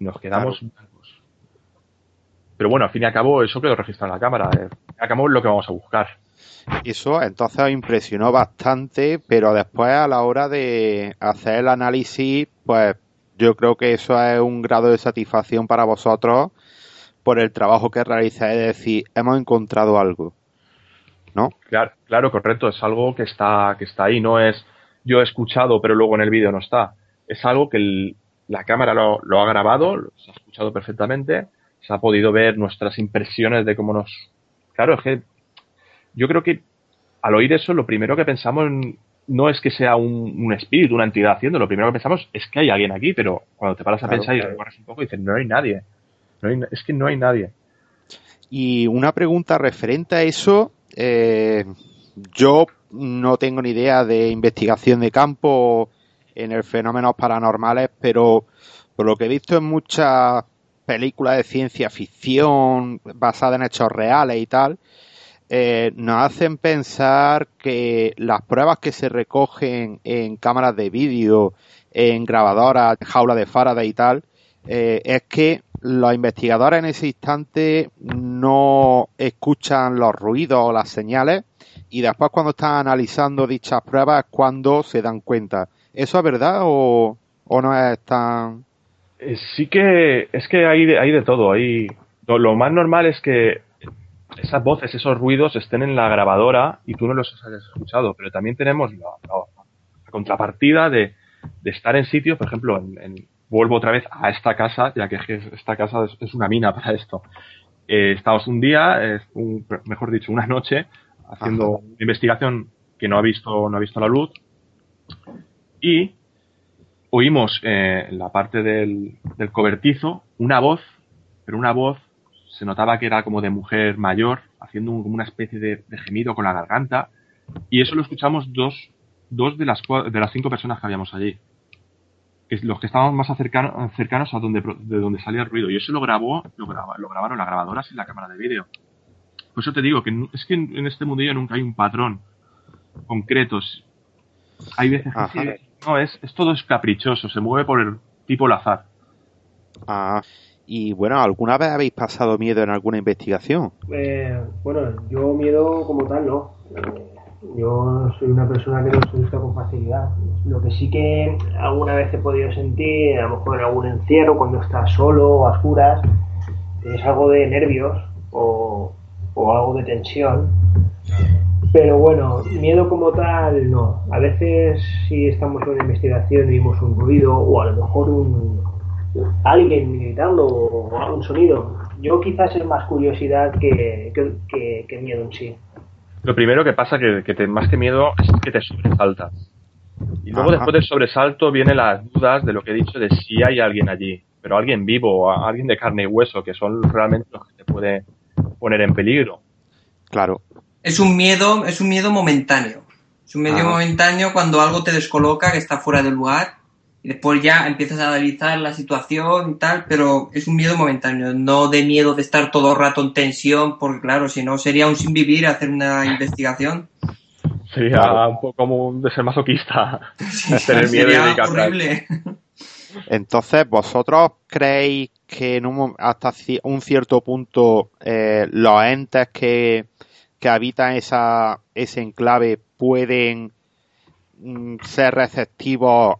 Nos quedamos blancos. Pero bueno, al fin y al cabo eso quedó registrado en la cámara. Eh. Acabamos lo que vamos a buscar. Eso entonces impresionó bastante, pero después a la hora de hacer el análisis, pues yo creo que eso es un grado de satisfacción para vosotros por el trabajo que realizáis, es decir, hemos encontrado algo. ¿no? Claro, claro, correcto. Es algo que está, que está ahí. No es yo he escuchado, pero luego en el vídeo no está. Es algo que la cámara lo, ha grabado, se ha escuchado perfectamente, se ha podido ver nuestras impresiones de cómo nos. Claro, es que yo creo que al oír eso, lo primero que pensamos no es que sea un, espíritu, una entidad haciendo, lo primero que pensamos es que hay alguien aquí, pero cuando te paras a pensar y recorres un poco, dices, no hay nadie. Es que no hay nadie. Y una pregunta referente a eso, eh, yo no tengo ni idea de investigación de campo en el fenómenos paranormales, pero por lo que he visto en muchas películas de ciencia ficción basadas en hechos reales y tal, eh, nos hacen pensar que las pruebas que se recogen en cámaras de vídeo, en grabadoras, jaula de Faraday y tal, eh, es que los investigadores en ese instante no escuchan los ruidos o las señales y después cuando están analizando dichas pruebas cuando se dan cuenta. ¿Eso es verdad o, no es tan...? Eh, sí que es que hay de, hay de todo. Hay, lo, más normal es que esas voces, esos ruidos estén en la grabadora y tú no los hayas escuchado, pero también tenemos la contrapartida de, de estar en sitios, por ejemplo, en, en- vuelvo otra vez a esta casa, ya que es que esta casa es, es una mina para esto. Eh, estamos un día, un- mejor dicho, una noche, haciendo Ajá. una investigación que no ha visto, no ha visto la luz y oímos eh, en la parte del, del cobertizo una voz, pero una voz se notaba que era como de mujer mayor, haciendo un- como una especie de, de gemido con la garganta, y eso lo escuchamos dos, dos de, las, de las cinco personas que habíamos allí. Que los que estábamos más acercano- cercanos a donde, pro- de donde salía el ruido. Y eso lo grabó, lo, graba- lo grabaron las grabadoras y la cámara de vídeo. Por eso te digo que es que en, en este mundillo nunca hay un patrón concreto. Hay veces que sí, no, es, es todo es caprichoso, se mueve por el tipo al azar. Ah, y bueno, ¿alguna vez habéis pasado miedo en alguna investigación? Eh, bueno, yo miedo como tal no. Eh, Yo soy una persona que se asusta con facilidad. Lo que sí que alguna vez he podido sentir, a lo mejor en algún encierro, cuando estás solo o a oscuras, es algo de nervios o, o algo de tensión. Pero bueno, miedo como tal no. A veces si estamos en una investigación y vimos un ruido o a lo mejor un alguien gritando o algún sonido. Yo quizás es más curiosidad que, que, que- que miedo en sí. Lo primero que pasa que, que te, más que miedo es que te sobresaltas. Y luego Ajá. después del sobresalto vienen las dudas de lo que he dicho de si hay alguien allí. Pero alguien vivo, a- alguien de carne y hueso, que son realmente los que te puede poner en peligro. Claro. Es un miedo, es un miedo momentáneo. Es un miedo momentáneo cuando algo te descoloca, que está fuera del lugar, y después ya empiezas a analizar la situación y tal, pero es un miedo momentáneo, no de miedo de estar todo el rato en tensión, porque claro, si no sería un sin vivir hacer una investigación. Sería Claro. un poco como un de ser masoquista. Sí, Tener miedo sería horrible. Entonces, ¿vosotros creéis que en un, hasta un cierto punto eh, los entes que, que habitan esa, ese enclave pueden mm, ser receptivos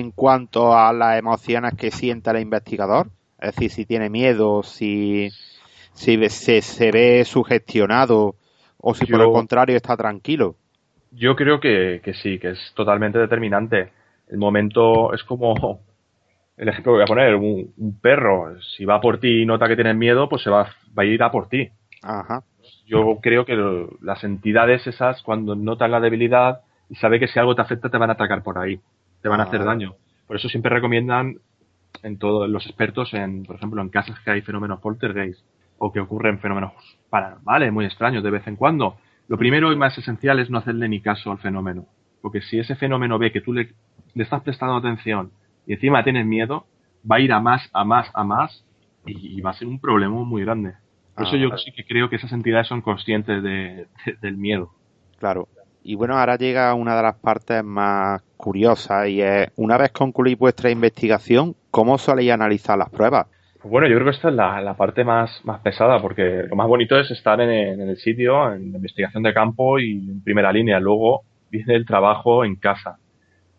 en cuanto a las emociones que siente el investigador? Es decir, si tiene miedo, si, si se, se ve sugestionado o si por el contrario está tranquilo. Yo creo que, que sí, que es totalmente determinante. El momento es como el ejemplo que voy a poner, un, un perro, si va por ti y nota que tienes miedo, pues se va, va a ir a por ti. Ajá. Yo creo que lo- las entidades esas, cuando notan la debilidad y sabe que si algo te afecta, te van a atacar por ahí, te van a hacer Ah. daño. Por eso siempre recomiendan en todos los expertos, en, por ejemplo, en casas que hay fenómenos poltergeist o que ocurren fenómenos paranormales muy extraños de vez en cuando. Lo primero y más esencial es no hacerle ni caso al fenómeno. Porque si ese fenómeno ve que tú le, le estás prestando atención y encima tienes miedo, va a ir a más, a más, a más y, y va a ser un problema muy grande. Por eso Ah, yo sí que creo que esas entidades son conscientes de- de- del miedo. Claro. Y bueno, ahora llega una de las partes más curiosas y es, una vez concluís vuestra investigación, ¿cómo soléis analizar las pruebas? Pues bueno, yo creo que esta es la, la parte más, más pesada, porque lo más bonito es estar en, el- en el sitio, en la investigación de campo y en primera línea. Luego viene el trabajo en casa.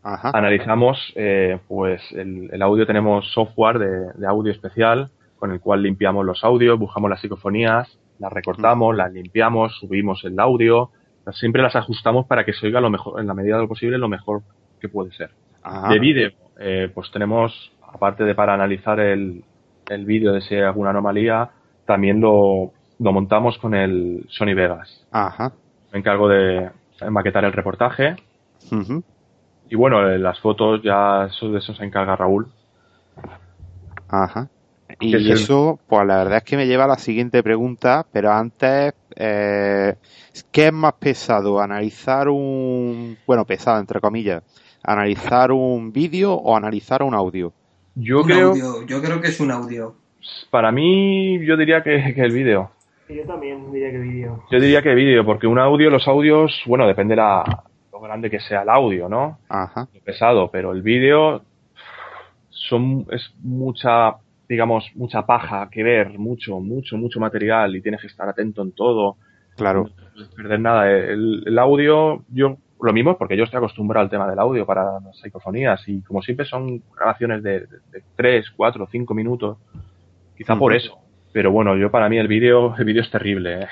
Ajá. Analizamos, eh, pues el, el audio, tenemos software de, de audio especial con el cual limpiamos los audios, buscamos las psicofonías, las recortamos, las limpiamos, subimos el audio, siempre las ajustamos para que se oiga lo mejor, en la medida de lo posible, lo mejor que puede ser. Ajá. De vídeo, eh, pues tenemos, aparte de para analizar el, el vídeo de si hay alguna anomalía, también lo, lo montamos con el Sony Vegas. Ajá. Me encargo de maquetar el reportaje Ujú. y bueno, eh, las fotos ya eso, de eso se encarga Raúl. Ajá. ¿Qué Y es el- eso, pues la verdad es que me lleva a la siguiente pregunta, pero antes, eh, ¿qué es más pesado? ¿Analizar un, bueno, pesado entre comillas, analizar un vídeo o analizar un audio? Yo Un creo, audio, yo creo que es un audio. para mí, yo diría que, que el vídeo. Yo también diría que vídeo. Yo diría que vídeo, porque un audio, los audios, bueno, depende la, lo grande que sea el audio, ¿no? Ajá. Lo pesado, pero el vídeo son, es mucha digamos, mucha paja que ver, mucho, mucho, mucho material y tienes que estar atento en todo. Claro. No puedes perder nada. El, el audio, yo lo mismo porque yo estoy acostumbrado al tema del audio para las psicofonías y como siempre son grabaciones de, de, de 3, 4, 5 minutos, quizá por eso. Pero bueno, yo para mí el vídeo el vídeo es terrible. ¿eh?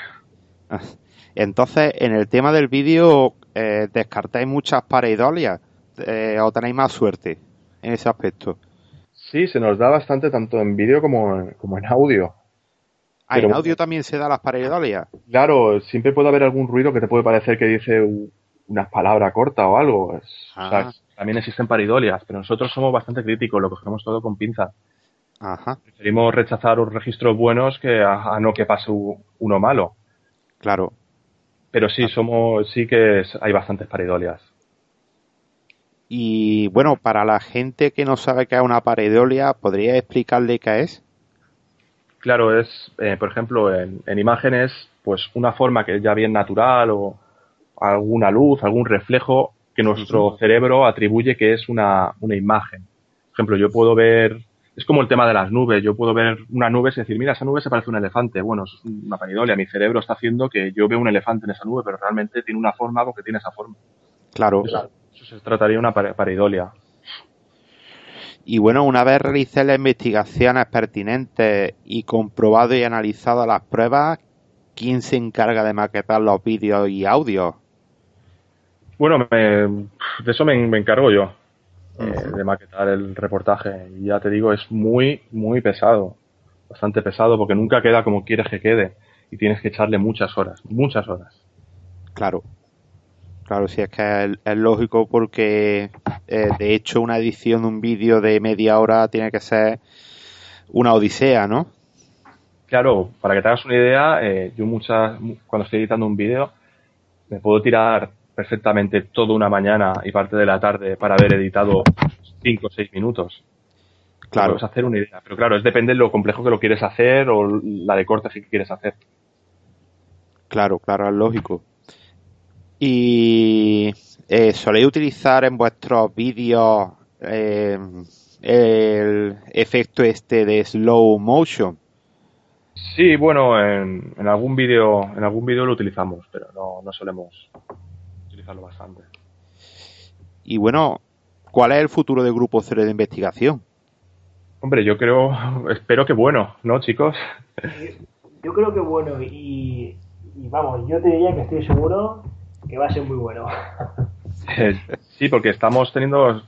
Entonces, en el tema del vídeo, eh, ¿descartáis muchas pareidolias eh, o tenéis más suerte en ese aspecto? Sí, se nos da bastante tanto en vídeo como, como en audio. Ah, en audio también se da las pareidolias. Claro, siempre puede haber algún ruido que te puede parecer que dice unas palabras cortas o algo. Ah. o sea, también existen paridolias, pero nosotros somos bastante críticos, lo cogemos todo con pinzas. Ajá, Preferimos rechazar los registros buenos que a, a no que pase uno malo. claro. Pero sí, somos, sí que hay bastantes paridolias. Y bueno, para la gente que no sabe qué es una pareidolia, ¿podría explicarle qué es? Claro, es, eh, por ejemplo, en, en imágenes, pues una forma que es ya bien natural o alguna luz, algún reflejo que nuestro cerebro atribuye que es una, una imagen. Por ejemplo, yo puedo ver, es como el tema de las nubes, yo puedo ver una nube y decir, mira, esa nube se parece a un elefante. Bueno, eso es una paridolia, mi cerebro está haciendo que yo veo un elefante en esa nube, pero realmente tiene una forma porque tiene esa forma. Claro. Se trataría de una pare- paridolia. Y bueno, una vez realicé las investigaciones pertinentes y comprobado y analizado las pruebas, ¿quién se encarga de maquetar los vídeos y audios? Bueno, me- de eso me, me encargo yo, eh, de maquetar el reportaje. Y ya te digo, es muy, muy pesado. Bastante pesado porque nunca queda como quieres que quede. Y tienes que echarle muchas horas, muchas horas. Claro. Claro, sí, es que es, es lógico porque, eh, de hecho, una edición de un vídeo de media hora tiene que ser una odisea, ¿no? Claro, para que te hagas una idea, eh, yo muchas, cuando estoy editando un vídeo, me puedo tirar perfectamente toda una mañana y parte de la tarde para haber editado 5 o 6 minutos. Claro. Puedes hacer una idea. Pero claro, es depende de lo complejo que lo quieres hacer o la de cortes que quieres hacer. Claro, claro, es lógico. Y eh, soléis utilizar en vuestros vídeos eh, el efecto este de slow motion. Sí, bueno, en, en algún vídeo en algún vídeo lo utilizamos, pero no, no solemos utilizarlo bastante. Y bueno, ¿cuál es el futuro del Grupo Cero de Investigación? Hombre, yo creo, espero que bueno, ¿no, chicos? Yo creo que bueno, y, y vamos, yo te diría que estoy seguro que va a ser muy bueno. Eh, sí, porque estamos teniendo,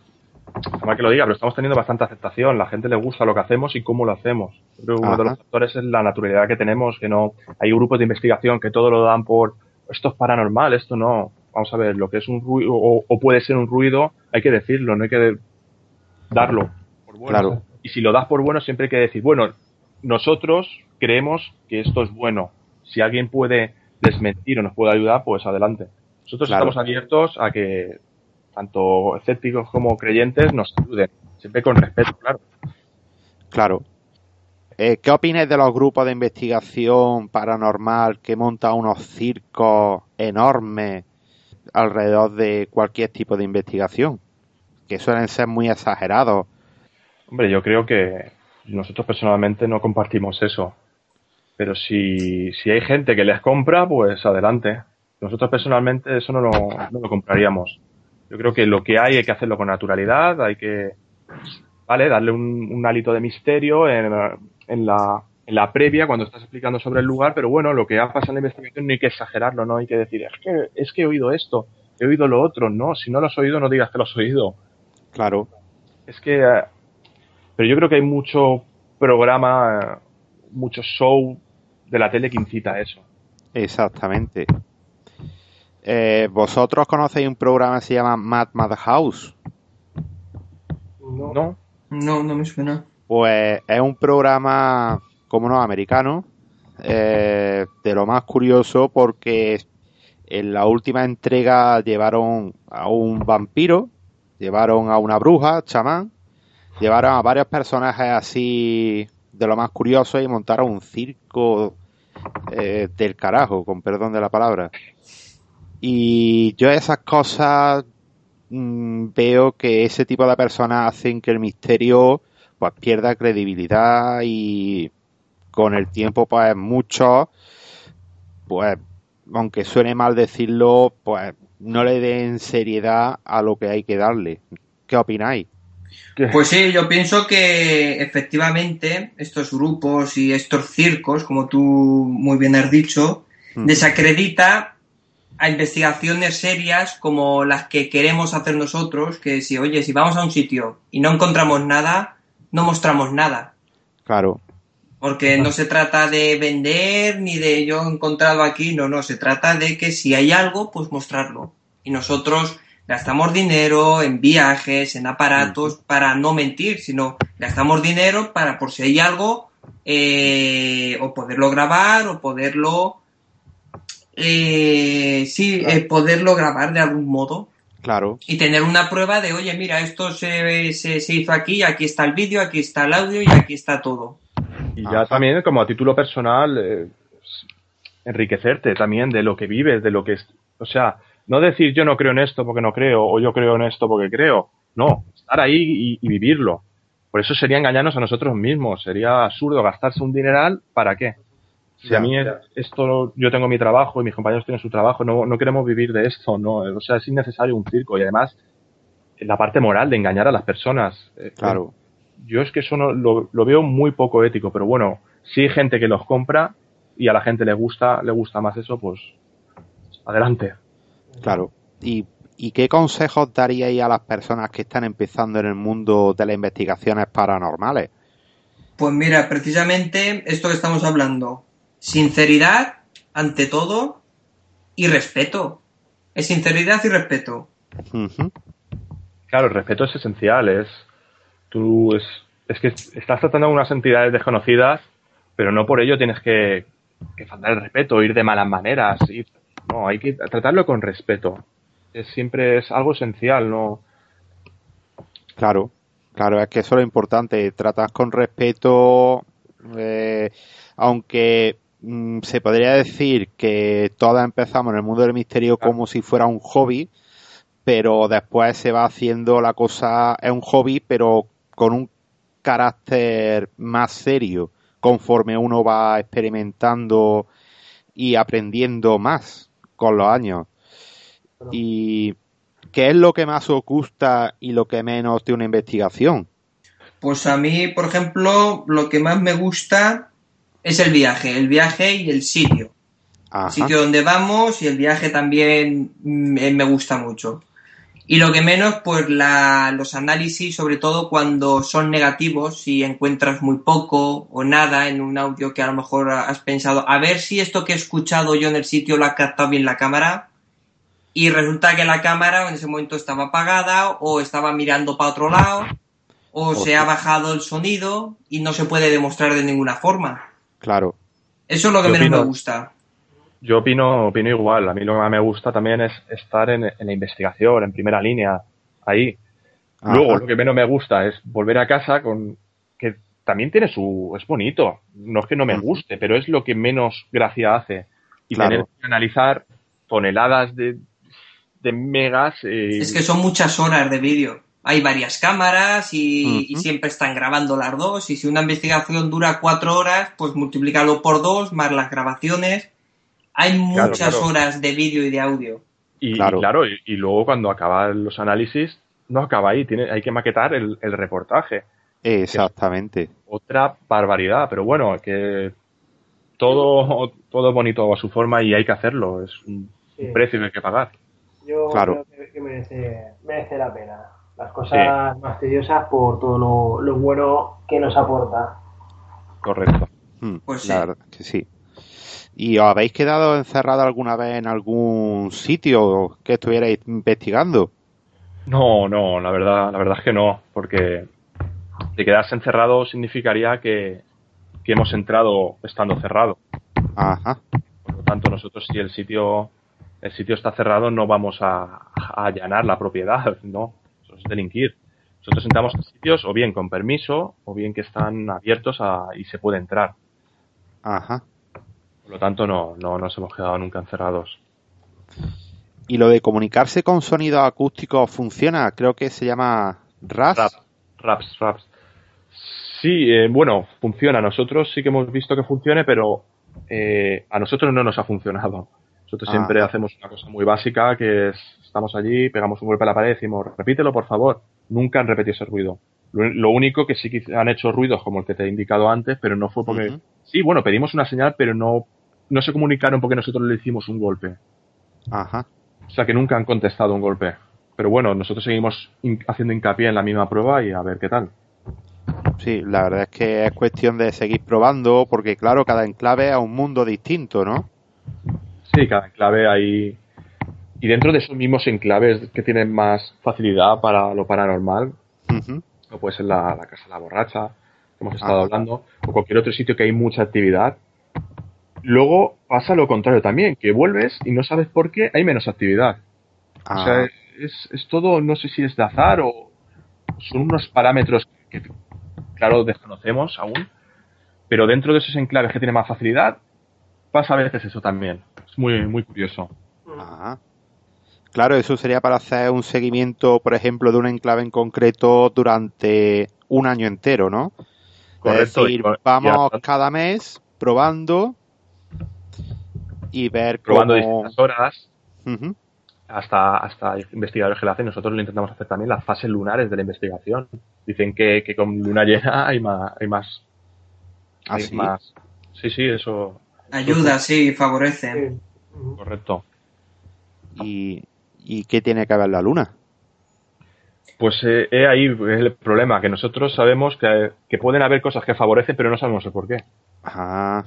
mal que lo diga, pero estamos teniendo bastante aceptación. La gente le gusta lo que hacemos y cómo lo hacemos. Yo creo que uno de los factores es la naturalidad que tenemos, que no hay grupos de investigación que todo lo dan por esto es paranormal, esto no. Vamos a ver, lo que es un ruido o, o puede ser un ruido, hay que decirlo, no hay que darlo por bueno. Claro. Y si lo das por bueno, siempre hay que decir, bueno, nosotros creemos que esto es bueno. Si alguien puede desmentir o nos puede ayudar, pues adelante. Nosotros Claro. estamos abiertos a que tanto escépticos como creyentes nos ayuden, siempre con respeto, claro. Claro. Eh, ¿Qué opinas de los grupos de investigación paranormal que montan unos circos enormes alrededor de cualquier tipo de investigación? Que suelen ser muy exagerados. Hombre, yo creo que nosotros personalmente no compartimos eso. Pero si, si hay gente que les compra, pues adelante. Nosotros personalmente eso no lo, no lo compraríamos. Yo creo que lo que hay hay que hacerlo con naturalidad, hay que, vale, darle un, un hálito de misterio en, en la, en la previa cuando estás explicando sobre el lugar, pero bueno, lo que ha pasado en la investigación no hay que exagerarlo, no hay que decir, es que, es que he oído esto, he oído lo otro, no, si no lo has oído no digas que lo has oído. Claro. Es que, eh, pero yo creo que hay mucho programa, mucho show de la tele que incita a eso. Exactamente. Eh, ¿Vosotros conocéis un programa que se llama Mad Mad House? No. ¿No? No, no me suena. Pues es un programa, como no, americano, eh, de lo más curioso porque en la última entrega llevaron a un vampiro, llevaron a una bruja, chamán, llevaron a varios personajes así de lo más curioso y montaron un circo eh, del carajo, con perdón de la palabra. Y yo esas cosas mm, veo que ese tipo de personas hacen que el misterio pues pierda credibilidad y con el tiempo pues muchos pues aunque suene mal decirlo pues no le den seriedad a lo que hay que darle. ¿Qué opináis? Pues sí, yo pienso que efectivamente estos grupos y estos circos, como tú muy bien has dicho, desacredita a investigaciones serias como las que queremos hacer nosotros, que si, oye, si vamos a un sitio y no encontramos nada, no mostramos nada. Claro. Porque no se trata de vender ni de yo he encontrado aquí, no, no, se trata de que si hay algo, pues mostrarlo. Y nosotros gastamos dinero en viajes, en aparatos, para no mentir, sino gastamos dinero para por si hay algo, eh, o poderlo grabar, o poderlo, eh, sí, eh, poderlo grabar de algún modo. Claro. Y tener una prueba de, oye, mira, esto se, se, se hizo aquí, aquí está el vídeo, aquí está el audio y aquí está todo. Y ya también, como a título personal, eh, enriquecerte también de lo que vives, de lo que es. O sea, no decir yo no creo en esto porque no creo, o yo creo en esto porque creo. No, estar ahí y, y vivirlo. Por eso sería engañarnos a nosotros mismos. Sería absurdo gastarse un dineral, ¿para qué? Si Ya, a mí ya. esto, yo tengo mi trabajo y mis compañeros tienen su trabajo, no, no queremos vivir de esto, no. O sea, es innecesario un circo y además la parte moral de engañar a las personas. Eh, Claro. Yo es que eso no, lo, lo veo muy poco ético, pero bueno, si hay gente que los compra y a la gente le gusta, le gusta más eso, pues adelante. Claro. ¿Y, y qué consejos daríais a las personas que están empezando en el mundo de las investigaciones paranormales? Pues mira, precisamente esto que estamos hablando. Sinceridad, ante todo, y respeto. Es sinceridad y respeto. Claro, el respeto es esencial, es tú es, es que estás tratando con unas entidades desconocidas, pero no por ello tienes que, que faltar el respeto, ir de malas maneras, ir- no, hay que tratarlo con respeto. Es, siempre es algo esencial, no Claro, claro, es que eso es lo importante, tratas con respeto, eh, aunque se podría decir que todas empezamos en el mundo del misterio como si fuera un hobby, pero después se va haciendo la cosa, es un hobby, pero con un carácter más serio, conforme uno va experimentando y aprendiendo más con los años. Y ¿qué es lo que más os gusta y lo que menos de una investigación? Pues a mí, por ejemplo, lo que más me gusta es el viaje, el viaje y el sitio. Ajá. El sitio donde vamos y el viaje también mm, eh, me gusta mucho. Y lo que menos, pues la, los análisis, sobre todo cuando son negativos, si encuentras muy poco o nada en un audio que a lo mejor has pensado, a ver si esto que he escuchado yo en el sitio lo ha captado bien la cámara, y resulta que la cámara en ese momento estaba apagada o estaba mirando para otro lado o se ha bajado el sonido y no se puede demostrar de ninguna forma. Claro. Eso es lo que Yo menos opino- me gusta. Yo opino, opino igual. A mí lo que más me gusta también es estar en, en la investigación, en primera línea, ahí. Ajá. Luego, lo que menos me gusta es volver a casa con que también tiene su es bonito. No es que no me guste, pero es lo que menos gracia hace. Y Claro. tener que analizar toneladas de, de megas. eh, Es que son muchas horas de vídeo. Hay varias cámaras y, siempre están grabando las dos. Y si una investigación dura cuatro horas, pues multiplícalo por dos, más las grabaciones. Hay Claro, muchas claro. horas de vídeo y de audio. y Claro. y claro, y, y luego cuando acaban los análisis, no acaba ahí. Tiene, hay que maquetar el, el reportaje. Exactamente. otra barbaridad, pero bueno, que todo, todo es bonito a su forma y hay que hacerlo, es un Sí. precio que hay que pagar. Yo Claro. creo que, que merece, merece la pena. Las cosas más tediosas por todo lo, lo bueno que nos aporta. Correcto. Mm, Pues la sí. verdad que sí. ¿Y os habéis quedado encerrado alguna vez en algún sitio que estuvierais investigando? No, no, la verdad, la verdad es que no, porque de quedarse encerrado significaría que, que hemos entrado estando cerrado. Ajá. Por lo tanto, nosotros si el sitio el sitio está cerrado no vamos a, a allanar la propiedad, no, delinquir. Nosotros entramos en sitios o bien con permiso o bien que están abiertos a- y se puede entrar. Ajá. Por lo tanto, no, no nos hemos quedado nunca encerrados. ¿Y lo de comunicarse con sonidos acústicos funciona? Creo que se llama RAS. Rap, raps, raps. Sí, eh, bueno, funciona. Nosotros sí que hemos visto que funcione, pero eh, a nosotros no nos ha funcionado. Nosotros Ah. siempre hacemos una cosa muy básica, que es, estamos allí, pegamos un golpe a la pared y decimos, repítelo por favor. Nunca han repetido ese ruido. Lo, lo único que sí que han hecho ruidos como el que te he indicado antes, pero no fue porque... Sí, bueno, pedimos una señal, pero no, no se comunicaron porque nosotros le hicimos un golpe. Ajá. O sea que nunca han contestado un golpe. Pero bueno, nosotros seguimos haciendo hincapié en la misma prueba y a ver qué tal. Sí, la verdad es que es cuestión de seguir probando, porque claro, cada enclave es un mundo distinto, ¿no? Sí, cada enclave hay... Y dentro de esos mismos enclaves que tienen más facilidad para lo paranormal, como puede ser la, la Casa de la Borracha, que hemos estado Ajá. hablando, o cualquier otro sitio que hay mucha actividad, luego pasa lo contrario también, que vuelves y no sabes por qué hay menos actividad. Ah, O sea, es, es todo, no sé si es de azar o son unos parámetros que, claro, desconocemos aún, pero dentro de esos enclaves que tienen más facilidad, pasa a veces eso también. Es muy, muy curioso. Ajá. Claro, eso sería para hacer un seguimiento, por ejemplo, de un enclave en concreto durante un año entero, ¿no? Correcto. Es decir, y vamos y cada mes probando y ver probando cómo... distintas horas hasta, hasta investigadores que lo hacen. Nosotros lo intentamos hacer también las fases lunares de la investigación. Dicen que, que con luna llena hay más, hay más, ¿Ah, hay sí? más. Sí, sí, eso, Ayuda, sí, favorece. Sí. Correcto. ¿Y, ¿Y qué tiene que ver la luna? Pues eh, he ahí el problema, que nosotros sabemos que, que pueden haber cosas que favorecen, pero no sabemos el por qué. Ah,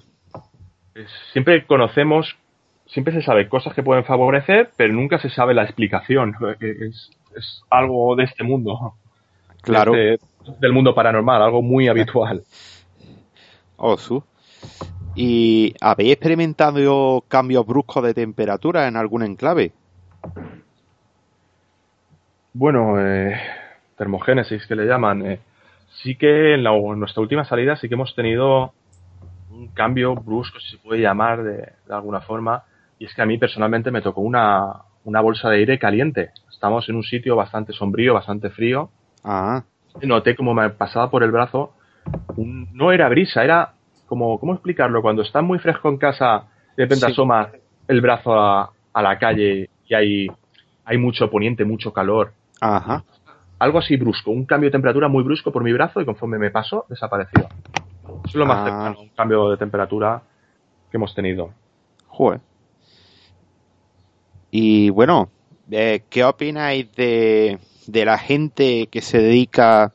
Es- Siempre conocemos, siempre se sabe cosas que pueden favorecer, pero nunca se sabe la explicación. Eh, Es, es algo de este mundo. claro. este- del mundo paranormal, algo muy habitual. Osu. ¿Y habéis experimentado cambios bruscos de temperatura en algún enclave? Bueno, eh, termogénesis que le llaman. eh, sí que en, la- en nuestra última salida sí que hemos tenido un cambio brusco, si se puede llamar de, de alguna forma. Y es que a mí personalmente me tocó una, una bolsa de aire caliente. Estamos en un sitio bastante sombrío, bastante frío. Ah, noté como me pasaba por el brazo. un- no era brisa, era como, ¿cómo explicarlo? Cuando estás muy fresco en casa, de repente Sí. asoma el brazo a, a la calle y hay, hay mucho poniente, mucho calor ajá. algo así brusco, un cambio de temperatura muy brusco por mi brazo y conforme me pasó, desapareció. Es lo más Ah. cercano, un cambio de temperatura que hemos tenido. Joder. Y bueno, eh, ¿qué opináis de, de la gente que se dedica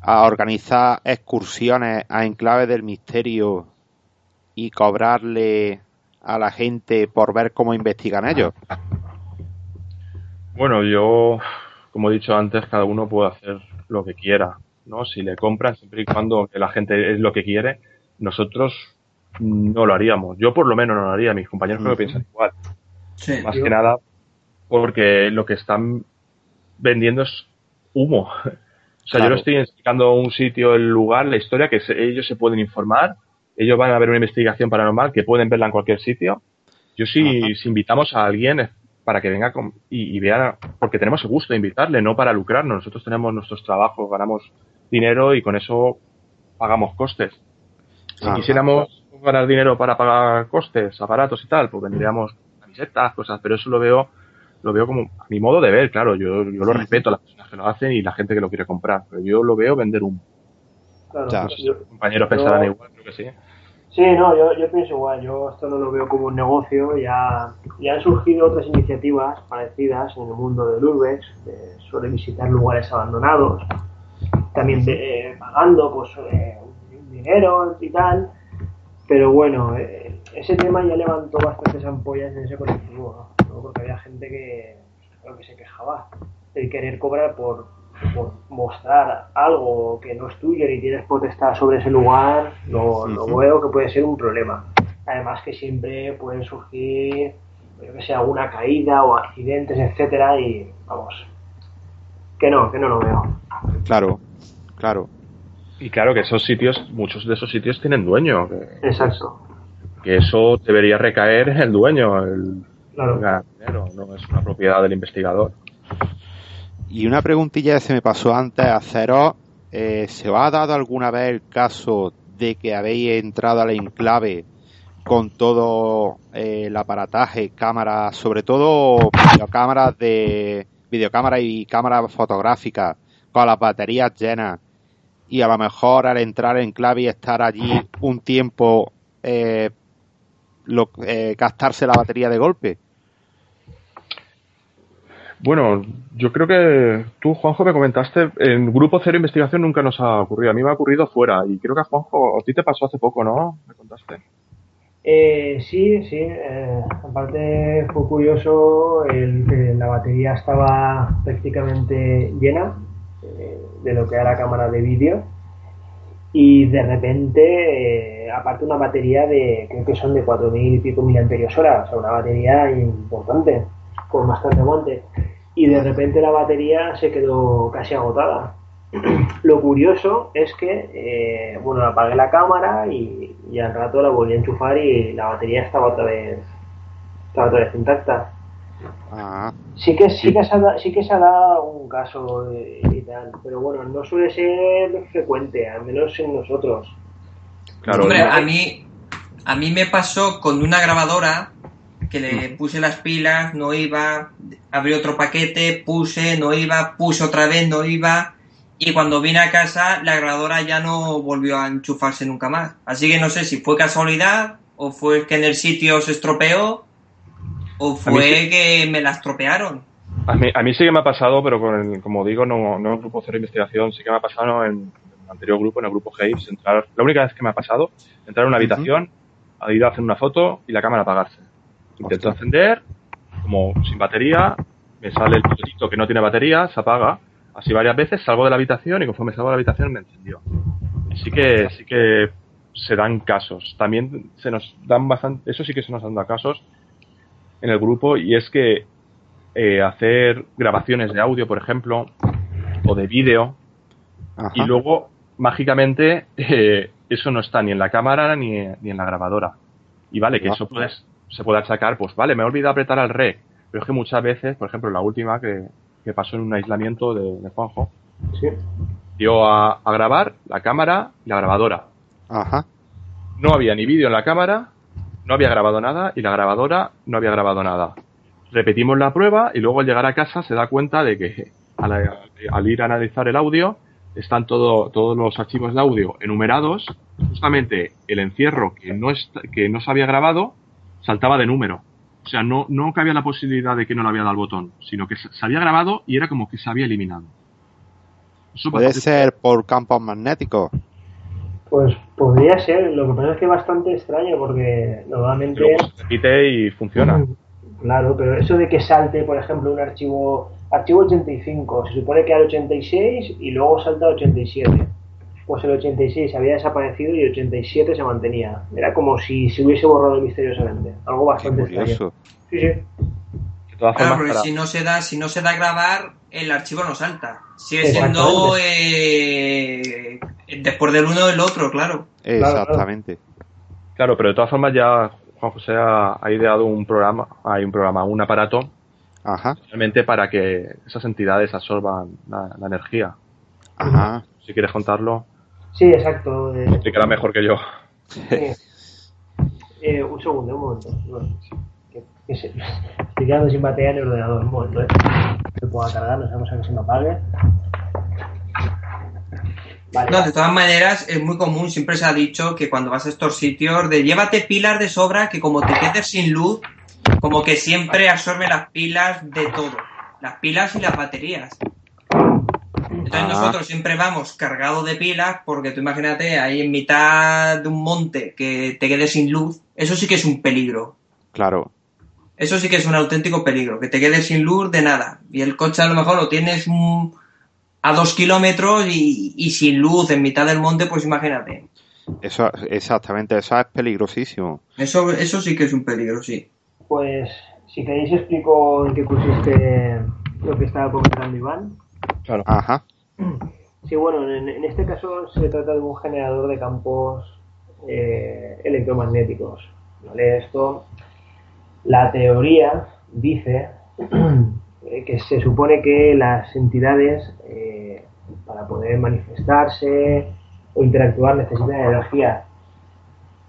a organizar excursiones a enclaves del misterio y cobrarle a la gente por ver cómo investigan ellos? Bueno, yo, como he dicho antes, cada uno puede hacer lo que quiera, ¿no? Si le compran, siempre y cuando que la gente es lo que quiere, nosotros no lo haríamos. Yo por lo menos no lo haría, mis compañeros creo que Ujú. piensan igual. Sí. Más Yo- que nada porque lo que están vendiendo es humo. O sea, yo le estoy explicando un sitio, el lugar, la historia, que se- ellos se pueden informar, ellos van a ver una investigación paranormal que pueden verla en cualquier sitio. Yo Ajá. si invitamos a alguien para que venga con- y, y vea, porque tenemos el gusto de invitarle, no para lucrarnos. Nosotros tenemos nuestros trabajos, ganamos dinero y con eso pagamos costes. Si quisiéramos ganar dinero para pagar costes, aparatos y tal, pues vendríamos camisetas, cosas, pero eso lo veo, lo veo como a mi modo de ver, claro, yo, yo lo Sí. respeto a las personas que lo hacen y la gente que lo quiere comprar, pero yo lo veo vender un Claro, no sé si yo- compañeros yo- pensarán igual, creo que sí. Sí, no, yo, yo pienso igual, yo esto no lo veo como un negocio, ya, ya han surgido otras iniciativas parecidas en el mundo del Urbex, de sobre visitar lugares abandonados, también de- eh, pagando pues eh, dinero y tal, pero bueno, eh, ese tema ya levantó bastantes ampollas en ese colectivo, ¿no? porque había gente que, creo que se quejaba de querer cobrar por, por mostrar algo que no es tuyo ni tienes potestad sobre ese lugar, lo, lo Ujú. veo que puede ser un problema. Además que siempre pueden surgir, yo que sé, alguna caída o accidentes, etcétera, y vamos, que no, que no lo veo. Claro, claro. Y claro que esos sitios, muchos de esos sitios tienen dueño, que, Exacto. que eso debería recaer en el dueño, el Claro. ganar dinero, no es una propiedad del investigador. Y una preguntilla que se me pasó antes a haceros, eh, ¿se os ha dado alguna vez el caso de que habéis entrado al enclave con todo eh, el aparataje, cámaras, sobre todo videocámaras de videocámaras y cámaras fotográficas con las baterías llenas y a lo mejor al entrar en clave y estar allí un tiempo eh, lo, eh, gastarse la batería de golpe. Bueno, yo creo que tú, Juanjo, me comentaste, en Grupo Cero Investigación nunca nos ha ocurrido. A mí me ha ocurrido fuera y creo que a Juanjo, a ti te pasó hace poco, ¿no? Me contaste. Eh, sí, sí. Eh, aparte fue curioso, el, la batería estaba prácticamente llena eh, de lo que era la cámara de vídeo y de repente, eh, aparte una batería de, creo que son de 4.000 y pico mil amperios hora, o sea, una batería importante, con bastante aguante. Y de repente la batería se quedó casi agotada. Lo curioso es que, eh, bueno, apagué la cámara y, y, al rato la volví a enchufar y la batería estaba otra vez, estaba otra vez intacta. Ah, Sí que, sí, que se ha, sí que se ha dado un caso y tal, pero bueno, no suele ser frecuente, al menos en nosotros. Claro, Hombre, no- a mí, a mí me pasó con una grabadora que le puse las pilas, no iba, abrí otro paquete, puse, no iba, puse otra vez, no iba, y cuando vine a casa la grabadora ya no volvió a enchufarse nunca más. Así que no sé si fue casualidad, o fue que en el sitio se estropeó, o A fue sí. que me la estropearon. A mí, a mí sí que me ha pasado, pero con el- como digo, no, no en Grupo Cero Investigación, sí que me ha pasado en, el anterior grupo, en el grupo Haves, entrar, la única vez que me ha pasado, entrar en una habitación, a ir a hacer una foto y la cámara apagarse. Intento encender, como sin batería, me sale el botecito que no tiene batería, se apaga, así varias veces, salgo de la habitación y conforme salgo de la habitación me encendió. Sí que, sí que se dan casos. También se nos dan bastante, eso sí que se nos han dado casos en el grupo y es que eh, hacer grabaciones de audio, por ejemplo, o de vídeo, y luego mágicamente eh, eso no está ni en la cámara ni, ni en la grabadora. Y vale, que Ah. eso puedes, se puede achacar, pues vale, me he olvidado apretar al rec. Pero es que muchas veces, por ejemplo, la última que, que pasó en un aislamiento de, de Juanjo, Sí. dio a, a grabar la cámara y la grabadora. Ajá. No había ni vídeo en la cámara, no había grabado nada y la grabadora no había grabado nada. Repetimos la prueba y luego al llegar a casa se da cuenta de que al, al ir a analizar el audio están todo, todos los archivos de audio enumerados. Justamente el encierro que no, est- que no se había grabado saltaba de número. O sea, no, no cabía la posibilidad de que no le había dado al botón, sino que se había grabado y era como que se había eliminado. Eso Puede bastante- ser por campos magnéticos. Pues podría ser, lo que pasa es que es bastante extraño porque normalmente... Luego se repite y funciona. Claro, pero eso de que salte, por ejemplo, un archivo, archivo 85, se supone que al 86 y luego salta al 87. Pues el 86 había desaparecido y el 87 se mantenía. Era como si se hubiese borrado misteriosamente. Algo Qué bastante extraño. curioso. Sí, sí. De todas Claro, porque para- si no se da, si no se da a grabar, el archivo no salta. Sigue siendo eh, después del uno del otro, claro. Exactamente. Claro, pero de todas formas ya Juan José ha, ha ideado un programa, hay un programa, un aparato, Ajá. realmente para que esas entidades absorban la, la energía. Ajá. Si quieres contarlo, Sí, exacto. eh, lo explicará mejor que yo. eh, eh, un segundo, un momento. Bueno, que- que se- estoy quedando sin batería en el ordenador. Un momento, eh. Se pueda cargar, no sabemos a que se me apague. Vale, No, vale. de todas maneras, es muy común, siempre se ha dicho que cuando vas a estos sitios, de llévate pilas de sobra, que como te quedes sin luz, como que siempre absorbe las pilas de todo. Las pilas y las baterías. Entonces Ah. nosotros siempre vamos cargados de pilas, porque tú imagínate ahí en mitad de un monte que te quedes sin luz, eso sí que es un peligro. Claro. Eso sí que es un auténtico peligro, que te quedes sin luz de nada. Y el coche a lo mejor lo tienes a dos kilómetros y, y sin luz en mitad del monte, pues imagínate. Eso, exactamente. Eso es peligrosísimo. Eso, eso sí que es un peligro, sí. Pues si queréis explico en qué consiste lo que estaba comentando Iván. Claro. Ajá. Sí, bueno, en, este caso se trata de un generador de campos eh, electromagnéticos. ¿vale? Esto, la teoría dice eh, que se supone que las entidades eh, para poder manifestarse o interactuar necesitan energía.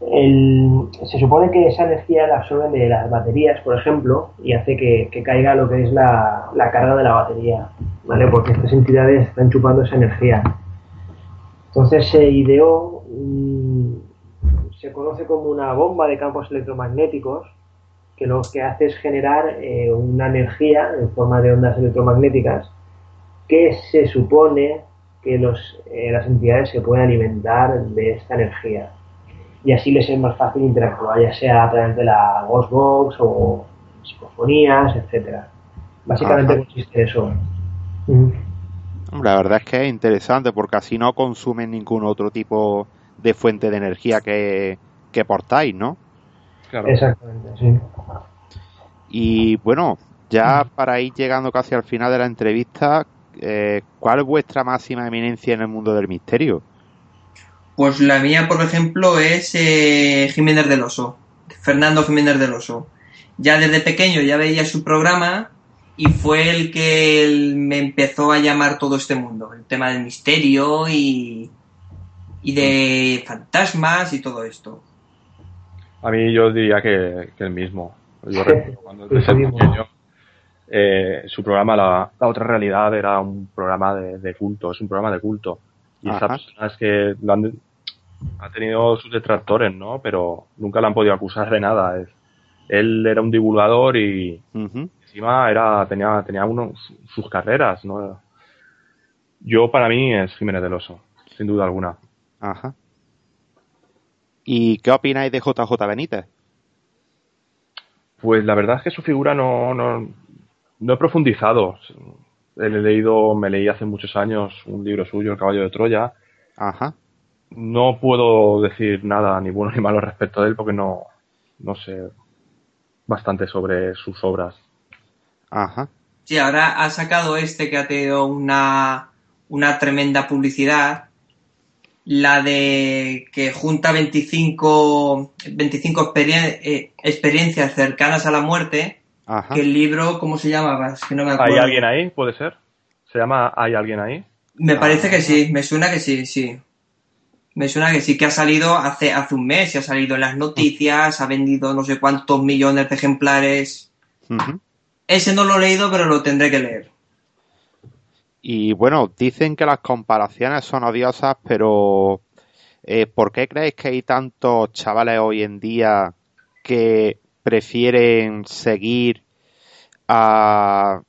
se supone que esa energía la absorben de las baterías, por ejemplo, y hace que, caiga lo que es la, carga de la batería, ¿vale? Porque estas entidades están chupando esa energía. Entonces se ideó, se conoce como una bomba de campos electromagnéticos, que lo que hace es generar eh, una energía en forma de ondas electromagnéticas que se supone que los, eh, las entidades se pueden alimentar de esta energía. Y así les es más fácil interactuar, ya sea a través de la Ghostbox o psicofonías, etcétera. Básicamente consiste en eso. La verdad es que es interesante porque así no consumen ningún otro tipo de fuente de energía que, que portáis, ¿no? Exactamente, sí. Y bueno, ya para ir llegando casi al final de la entrevista, eh, ¿cuál es vuestra máxima eminencia en el mundo del misterio? Pues la mía, por ejemplo, es eh, Jiménez del Oso, Fernando Jiménez del Oso. Ya desde pequeño ya veía su programa y fue el que me empezó a llamar todo este mundo, el tema del misterio y, y de fantasmas y todo esto. A mí yo diría que, el mismo. Yo recuerdo cuando desde pequeño eh, su programa la, Otra Realidad era un programa de, culto, es un programa de culto. Y esas personas que han, ha tenido sus detractores, ¿no? Pero nunca le han podido acusar de nada. Es, él era un divulgador y encima era tenía tenía uno, sus carreras, ¿no? Yo para mí es Jiménez del Oso, sin duda alguna. Ajá. ¿Y qué opináis de JJ Benítez? Pues la verdad es que su figura no, no, no he profundizado. He leído, me leí hace muchos años un libro suyo, El caballo de Troya. Ajá. No puedo decir nada, ni bueno ni malo respecto de él, porque no, no sé bastante sobre sus obras. Ajá. Sí, ahora ha sacado este que ha tenido una, una tremenda publicidad. La de que junta 25, 25 eh, experiencias cercanas a la muerte que el libro, ¿cómo se llama? que no me ¿Hay alguien ahí? ¿Puede ser? ¿Se llama ¿Hay alguien ahí? Me parece que sí, me suena que sí, sí. Me suena que sí, que ha salido hace, hace un mes, y ha salido en las noticias, ha vendido no sé cuántos millones de ejemplares. Ese no lo he leído, pero lo tendré que leer. Y bueno, dicen que las comparaciones son odiosas, pero eh, ¿por qué creéis que hay tantos chavales hoy en día que prefieren seguir a,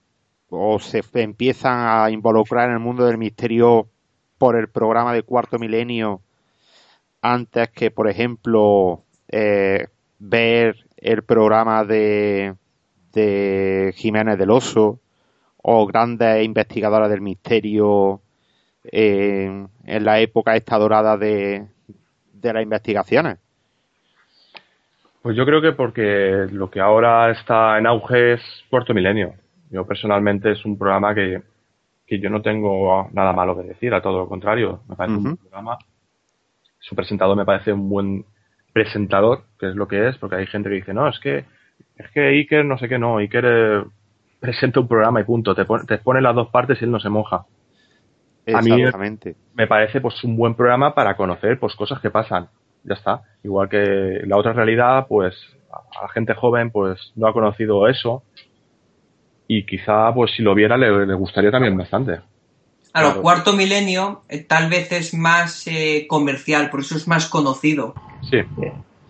o se empiezan a involucrar en el mundo del misterio por el programa de Cuarto Milenio antes que, por ejemplo, eh, ver el programa de, de Jiménez del Oso o grandes investigadoras del misterio en, en la época esta dorada de, de las investigaciones. Pues yo creo que porque lo que ahora está en auge es Cuarto Milenio. Yo personalmente es un programa que, yo no tengo nada malo que decir, a todo lo contrario. Me parece un buen programa. Su presentador me parece un buen presentador, que es lo que es, porque hay gente que dice, no, es que es que Iker no sé qué no, Iker eh, presenta un programa y punto, te pone, te pone las dos partes y él no se moja. A mí me parece pues un buen programa para conocer pues cosas que pasan ya está. Igual que la otra realidad, pues a la gente joven pues no ha conocido eso y quizá pues si lo viera le, gustaría también bastante. Claro, cuarto milenio eh, tal vez es más eh, comercial, por eso es más conocido. Sí.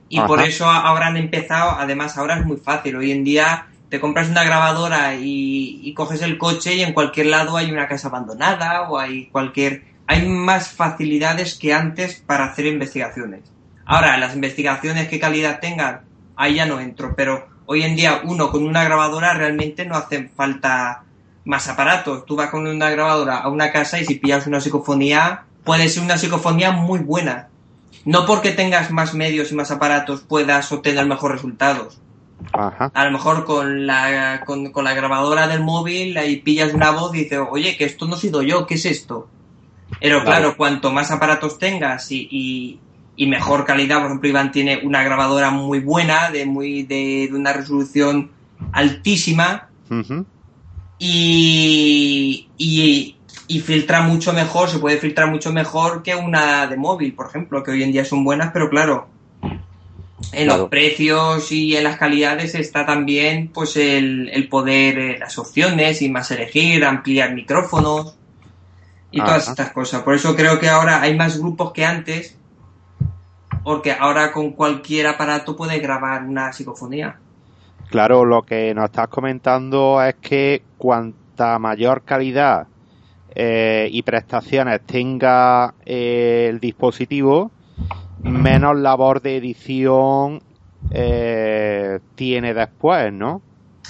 Y por eso ahora han empezado, además ahora es muy fácil, hoy en día te compras una grabadora y, y, coges el coche y en cualquier lado hay una casa abandonada o hay cualquier... Hay más facilidades que antes para hacer investigaciones. Ahora, las investigaciones, qué calidad tengan, ahí ya no entro, pero hoy en día uno con una grabadora realmente no hace falta más aparatos. Tú vas con una grabadora a una casa y si pillas una psicofonía, puede ser una psicofonía muy buena. No porque tengas más medios y más aparatos puedas obtener mejores resultados. A lo mejor con la, con, la grabadora del móvil ahí pillas una voz y dices, oye, que esto no he sido yo, ¿qué es esto? Pero claro, cuanto más aparatos tengas y, y mejor calidad. Por ejemplo, Iván tiene una grabadora muy buena, de, muy, de, una resolución altísima. y, y y filtra mucho mejor, se puede filtrar mucho mejor que una de móvil, por ejemplo, que hoy en día son buenas, pero claro, en Claro. los precios y en las calidades está también pues el, el poder, eh, las opciones y más elegir, ampliar micrófonos y todas estas cosas. Por eso creo que ahora hay más grupos que antes, porque ahora con cualquier aparato puedes grabar una psicofonía. Claro, lo que nos estás comentando es que cuanta mayor calidad eh, y prestaciones tenga eh, el dispositivo, menos labor de edición eh, tiene después, ¿no?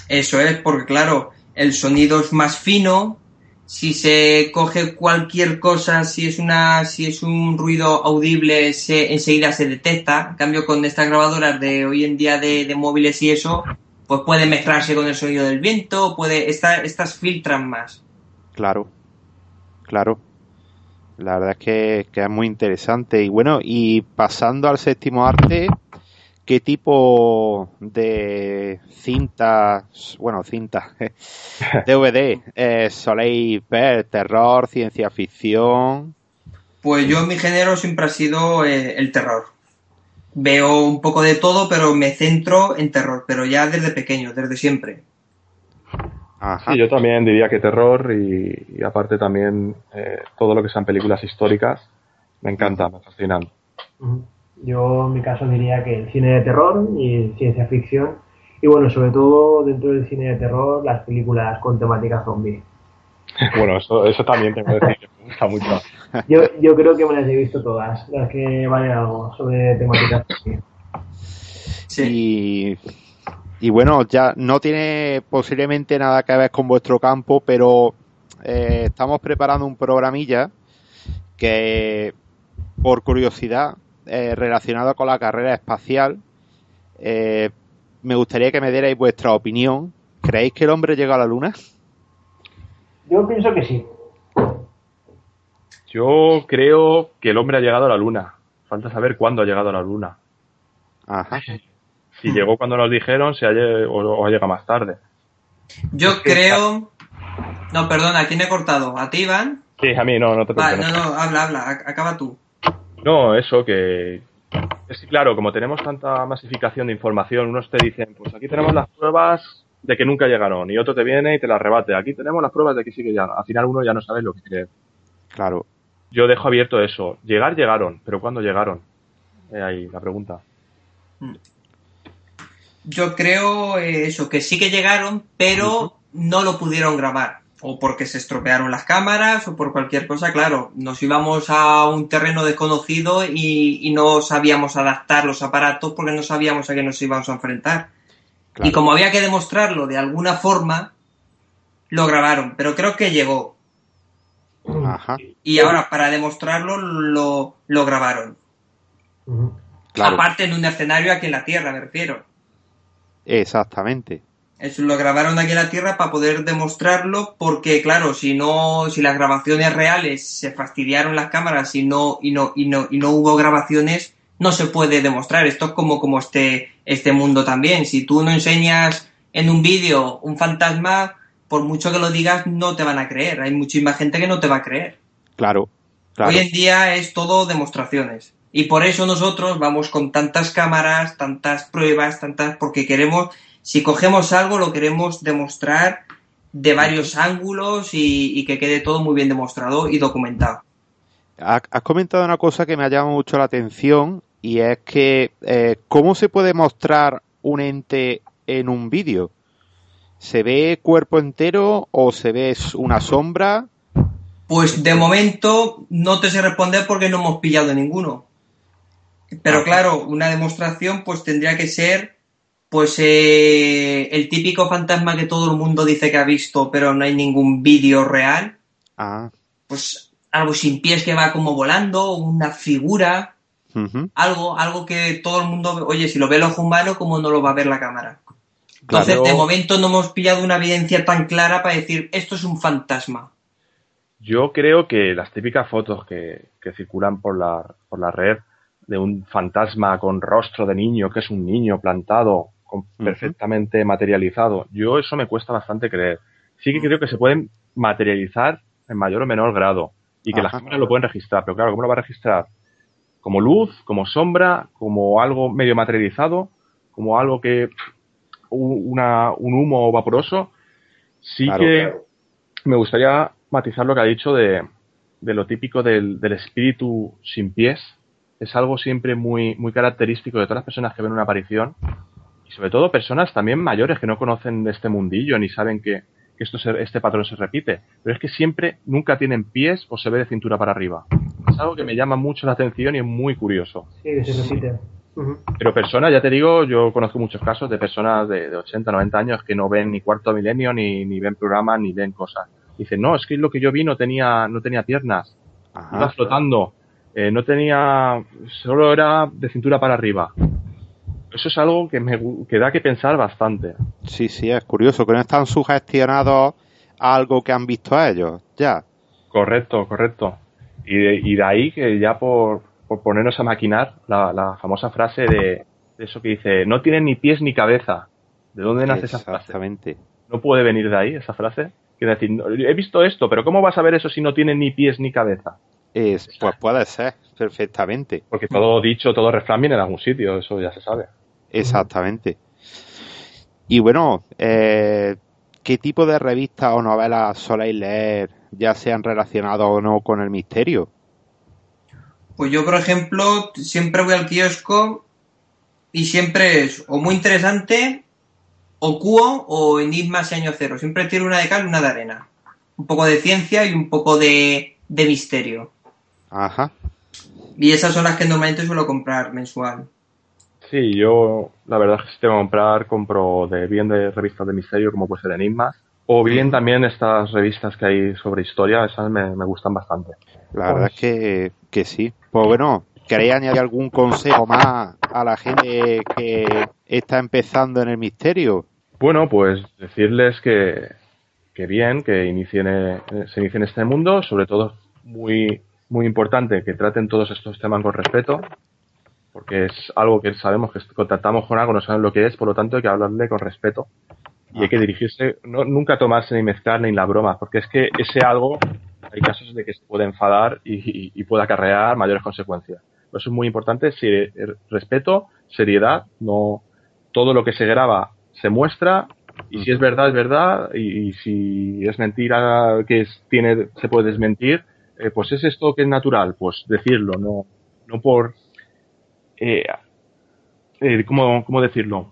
Eso es, porque claro, el sonido es más fino. Si se coge cualquier cosa, si es una, si es un ruido audible, se, enseguida se detecta. En cambio, con estas grabadoras de hoy en día de, de móviles y eso, pues puede mezclarse con el sonido del viento, puede, esta- estas filtran más. Claro, claro. La verdad es que, es muy interesante. Y bueno, y pasando al séptimo arte, ¿qué tipo de cintas, bueno, cintas, DVD, eh, soléis ver? ¿Terror, ciencia ficción? Pues yo mi género siempre ha sido eh, el terror. Veo un poco de todo, pero me centro en terror, pero ya desde pequeño, desde siempre. Ajá. Sí, yo también diría que terror y, y aparte también eh, todo lo que sean películas históricas me encanta, me fascinan. Yo en mi caso diría que el cine de terror y ciencia ficción. Y bueno, sobre todo dentro del cine de terror, las películas con temática zombie. Bueno, eso, eso también tengo que decir que me gusta mucho. Yo, yo creo que me las he visto todas, las que valen algo sobre temática zombie. Sí. Y, y bueno, ya no tiene posiblemente nada que ver con vuestro campo, pero eh, estamos preparando un programilla que, por curiosidad, eh, relacionado con la carrera espacial, eh, me gustaría que me dierais vuestra opinión. ¿Creéis que el hombre llega a la luna? Yo pienso que sí. Yo creo que el hombre ha llegado a la luna. Falta saber cuándo ha llegado a la luna. Ajá. Si llegó cuando nos dijeron si o, o llega más tarde. Yo creo. No, perdona, ¿a quién he cortado? ¿A ti, Iván? Sí, a mí no, no te Vale, preocupes. no, no, habla, habla, ac- acaba tú. No, eso que... Es que claro, como tenemos tanta masificación de información, unos te dicen, pues aquí tenemos las pruebas de que nunca llegaron, y otro te viene y te las rebate. Aquí tenemos las pruebas de que sí que llegaron. Al final uno ya no sabe lo que cree. Claro. Yo dejo abierto eso. Llegar, llegaron, pero ¿cuándo llegaron? Eh, ahí la pregunta. Yo creo eh, eso, que sí que llegaron, pero no lo pudieron grabar. O porque se estropearon las cámaras, o por cualquier cosa, claro. Nos íbamos a un terreno desconocido y, y no sabíamos adaptar los aparatos porque no sabíamos a qué nos íbamos a enfrentar. Claro. Y como había que demostrarlo de alguna forma, lo grabaron. Pero creo que llegó. Ajá. Y ahora, para demostrarlo, lo, lo grabaron. Claro. Aparte en un escenario aquí en la Tierra, me refiero. Exactamente. Eso lo grabaron aquí en la Tierra para poder demostrarlo, porque claro, si no, si las grabaciones reales se fastidiaron las cámaras y no, y no, y no, y no hubo grabaciones, no se puede demostrar. Esto es como, como este, este mundo también. Si tú no enseñas en un vídeo un fantasma, por mucho que lo digas, no te van a creer. Hay muchísima gente que no te va a creer. Claro. Claro. Hoy en día es todo demostraciones. Y por eso nosotros vamos con tantas cámaras, tantas pruebas, tantas, porque queremos, si cogemos algo, lo queremos demostrar de varios ángulos y, y que quede todo muy bien demostrado y documentado. Ha- Has comentado una cosa que me ha llamado mucho la atención y es que eh, ¿cómo se puede mostrar un ente en un vídeo? ¿Se ve cuerpo entero o se ve una sombra? Pues de momento no te sé responder porque no hemos pillado ninguno. Pero Ah. claro, una demostración pues tendría que ser pues eh, el típico fantasma que todo el mundo dice que ha visto pero no hay ningún vídeo real. Ah, pues algo sin pies que va como volando, una figura, algo, algo que todo el mundo, oye, si lo ve el ojo humano, ¿cómo no lo va a ver la cámara? Entonces, Claro. de momento no hemos pillado una evidencia tan clara para decir, esto es un fantasma. Yo creo que las típicas fotos que, que circulan por la, por la red de un fantasma con rostro de niño, que es un niño plantado, con- perfectamente materializado, yo eso me cuesta bastante creer. Sí que creo que se pueden materializar en mayor o menor grado y que las cámaras lo pueden registrar. Pero claro, ¿cómo lo va a registrar? Como luz, como sombra, como algo medio materializado, como algo que una, un humo vaporoso. Sí que me gustaría matizar lo que ha dicho de, de lo típico del, del, espíritu sin pies. Es algo siempre muy, muy característico de todas las personas que ven una aparición y sobre todo personas también mayores que no conocen este mundillo ni saben que, que esto este patrón se repite. Pero es que siempre, nunca tienen pies o se ve de cintura para arriba. Es algo que me llama mucho la atención y es muy curioso. Sí, se repite. Pero personas, ya te digo, yo conozco muchos casos de personas de, 80, 90 años que no ven ni cuarto milenio, ni, ni ven programas, ni ven cosas. Dicen, no, es que lo que yo vi no tenía, no tenía piernas. iba flotando. Eh, no tenía, solo era de cintura para arriba. Eso es algo que me que da que pensar bastante. Sí, sí, es curioso, que no están sugestionados a algo que han visto a ellos, ya. Correcto, correcto. Y de, y de ahí que ya por, por ponernos a maquinar la, la famosa frase de, eso que dice, no tienen ni pies ni cabeza. ¿De dónde nace esa frase? Exactamente. ¿No puede venir de ahí esa frase? Quiere decir, he visto esto, pero ¿cómo vas a ver eso si no tiene ni pies ni cabeza? Es, pues puede ser, perfectamente. Porque todo dicho, todo refrán viene en algún sitio, eso ya se sabe. Exactamente. Y bueno, eh, ¿qué tipo de revistas o novelas soléis leer, ya sean relacionados o no con el misterio? Pues yo, por ejemplo, siempre voy al kiosco y siempre es o muy interesante, o Cuo o Enigmas y Año Cero. Siempre tiene una de cal y una de arena. Un poco de ciencia y un poco de, de misterio. Ajá. Y esas son las que normalmente suelo comprar mensual. Sí, yo la verdad es que si tengo que comprar, compro de bien de revistas de misterio como puede ser Enigmas, o bien también estas revistas que hay sobre historia, esas me, gustan bastante. La verdad es que, que sí. Pues bueno, ¿queréis añadir algún consejo más a la gente que está empezando en el misterio? Bueno, pues decirles que, que bien, que inicien, se inicien en este mundo, sobre todo muy, muy importante que traten todos estos temas con respeto, porque es algo que sabemos que contactamos con algo, no saben lo que es, por lo tanto hay que hablarle con respeto y hay que dirigirse, no, nunca tomarse ni mezclar ni la broma, porque es que ese algo, hay casos de que se puede enfadar y, y, puede acarrear mayores consecuencias. eso es muy importante, si, respeto, seriedad, no todo lo que se graba se muestra y si es verdad es verdad y, si es mentira que es, tiene se puede desmentir, eh, pues es esto que es natural, pues decirlo, no no por eh, eh, ¿cómo, ¿cómo, decirlo?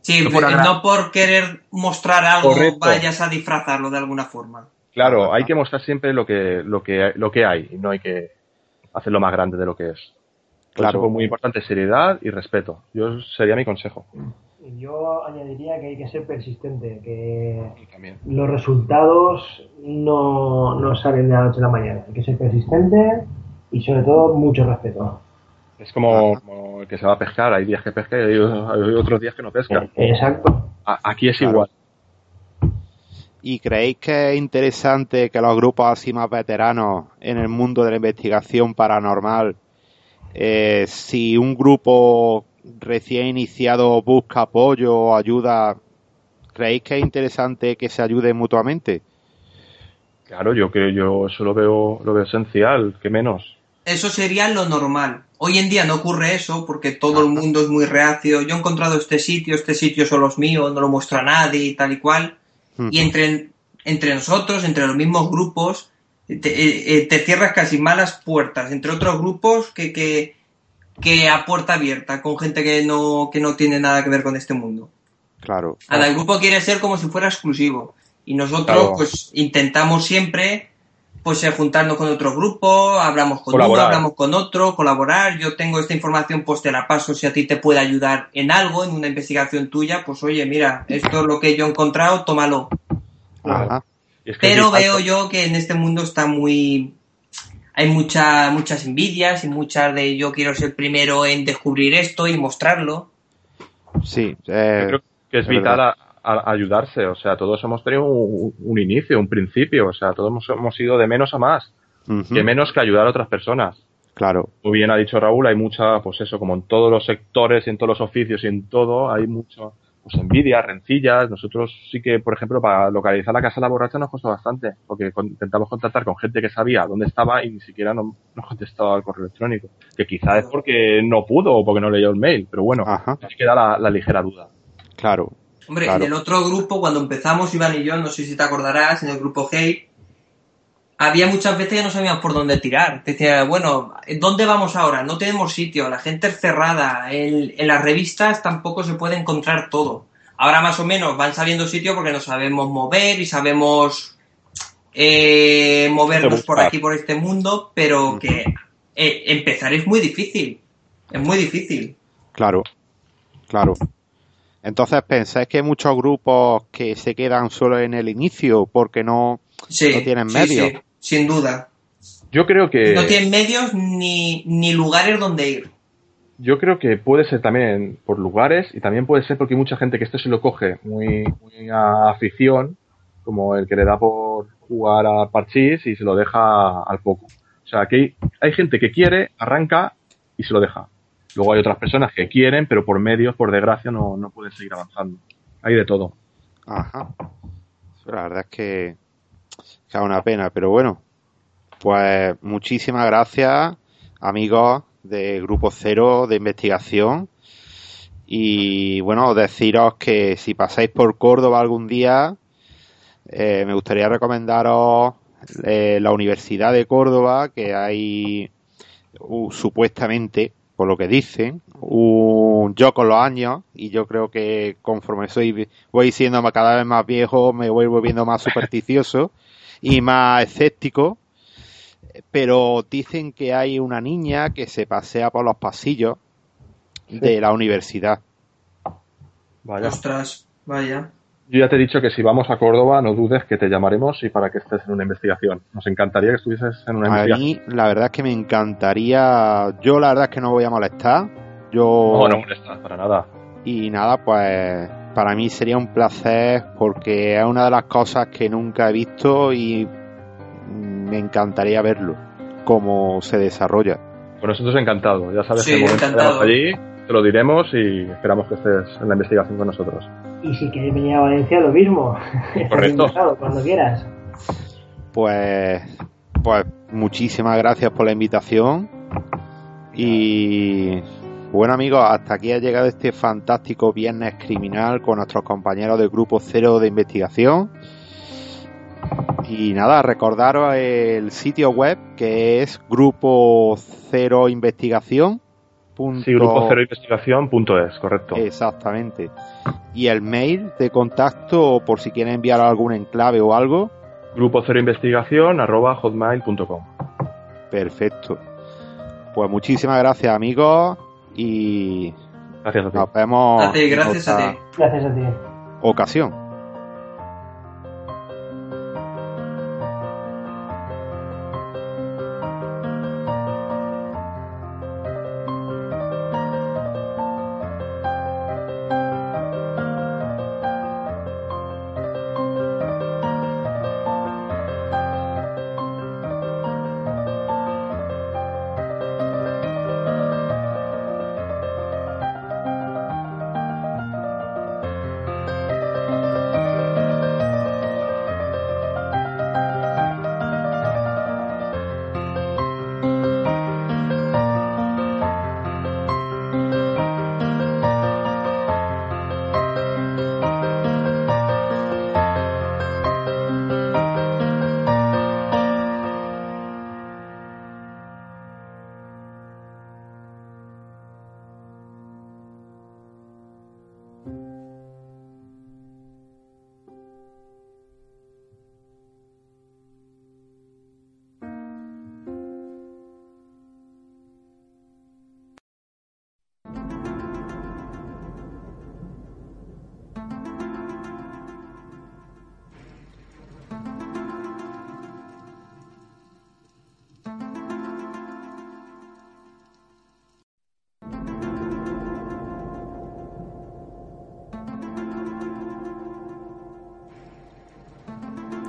Sí, no por, no por, querer mostrar algo vayas a disfrazarlo de alguna forma. Claro, hay que mostrar siempre lo que, lo que, lo que hay y no hay que hacerlo más grande de lo que es. claro. Eso muy importante, seriedad y respeto. Yo sería mi consejo. Yo añadiría que hay que ser persistente, que los resultados no, no salen de la noche a la mañana. Hay que ser persistente y sobre todo mucho respeto. Es como, el que se va a pescar, hay días que pesca y hay, otros días que no pesca. Exacto. aquí es igual. ¿Y creéis que es interesante que los grupos así más veteranos en el mundo de la investigación paranormal, eh, si un grupo recién iniciado busca apoyo o ayuda, ¿creéis que es interesante que se ayude mutuamente? Claro, yo creo, yo eso lo veo, lo veo esencial, que menos. Eso sería lo normal. Hoy en día no ocurre eso porque todo el mundo es muy reacio. Yo he encontrado este sitio, este sitio son los míos, no lo muestra nadie y tal y cual. Y entre, entre nosotros, entre los mismos grupos, te, eh, eh, te, cierras casi malas puertas. Entre otros grupos que, que, que, a puerta abierta, con gente que no, que no tiene nada que ver con este mundo. Claro. Cada grupo quiere ser como si fuera exclusivo. Y nosotros, pues, intentamos siempre pues eh, juntarnos con otro grupo, hablamos con uno, hablamos con otro, colaborar. Yo tengo esta información, pues te la paso si a ti te puede ayudar en algo, en una investigación tuya, pues oye, mira, esto es lo que yo he encontrado, tómalo. Pero veo yo que en este mundo está muy... Hay mucha, muchas envidias y muchas de yo quiero ser primero en descubrir esto y mostrarlo. Sí, eh, creo que es vital a, ayudarse. O sea, todos hemos tenido un, inicio, un principio. O sea, todos hemos, ido de menos a más. Que menos que ayudar a otras personas. Claro. Muy bien ha dicho Raúl, hay mucha, pues eso, como en todos los sectores, en todos los oficios y en todo, hay mucho, pues envidia, rencillas. Nosotros sí que, por ejemplo, para localizar la casa de la borracha nos costó bastante, porque intentamos contactar con gente que sabía dónde estaba y ni siquiera nos, contestaba al correo electrónico. Que quizás es porque no pudo o porque no leyó el mail, pero bueno, así queda la, ligera duda. Claro. Hombre, en el otro grupo, cuando empezamos, Iván y yo, no sé si te acordarás, en el grupo Hate, había muchas veces que no sabíamos por dónde tirar. Decía, bueno, ¿dónde vamos ahora? No tenemos sitio, la gente es cerrada, en, las revistas tampoco se puede encontrar todo. Ahora más o menos van saliendo sitios porque nos sabemos mover y sabemos eh, movernos por aquí, por este mundo, pero que eh, empezar es muy difícil. Es muy difícil. Claro, claro. Entonces, ¿pensáis que hay muchos grupos que se quedan solo en el inicio porque no, no tienen medios? sin duda. Yo creo que... No tienen medios ni, ni lugares donde ir. Yo creo que puede ser también por lugares y también puede ser porque hay mucha gente que esto se lo coge muy, muy a afición, como el que le da por jugar a parchís y se lo deja al poco. O sea, que hay, hay gente que quiere, arranca y se lo deja. Luego hay otras personas que quieren, pero por medios, por desgracia, no, no pueden seguir avanzando. Hay de todo. Ajá. La verdad es que una pena, pero bueno, pues muchísimas gracias, amigos de Grupo Cero de Investigación. Y bueno, deciros que si pasáis por Córdoba algún día, eh, me gustaría recomendaros eh, la Universidad de Córdoba, que hay uh, supuestamente, por lo que dicen, un yo con los años, y yo creo que conforme soy, voy siendo cada vez más viejo, me voy volviendo más supersticioso y más escéptico, pero dicen que hay una niña que se pasea por los pasillos de la universidad. Vaya. Ostras, vaya. Yo ya te he dicho que si vamos a Córdoba, no dudes que te llamaremos y para que estés en una investigación. Nos encantaría que estuvieses en una investigación. A mí, la verdad es que me encantaría. Yo, la verdad es que no voy a molestar. Yo. No, no molestas, para nada. Y nada, pues para mí sería un placer porque es una de las cosas que nunca he visto y me encantaría verlo, cómo se desarrolla. Con nosotros encantado, ya sabes que encantado. allí, te lo diremos y esperamos que estés en la investigación con nosotros. Y si quieres venir a Valencia, lo mismo. Correcto. cuando quieras. Pues, pues muchísimas gracias por la invitación y bueno amigos, hasta aquí ha llegado este fantástico viernes criminal con nuestros compañeros del grupo cero de investigación. Y nada, recordaros el sitio web que es grupo cero investigación. Sí, grupo cero investigación.es, correcto. Exactamente. Y el mail de contacto por si quieren enviar algún enclave o algo. Grupo cero investigación arroba hotmail.com. Perfecto. Pues muchísimas gracias amigos y gracias a ti. nos vemos. A ti, gracias a ti. Gracias a ti. Ocasión.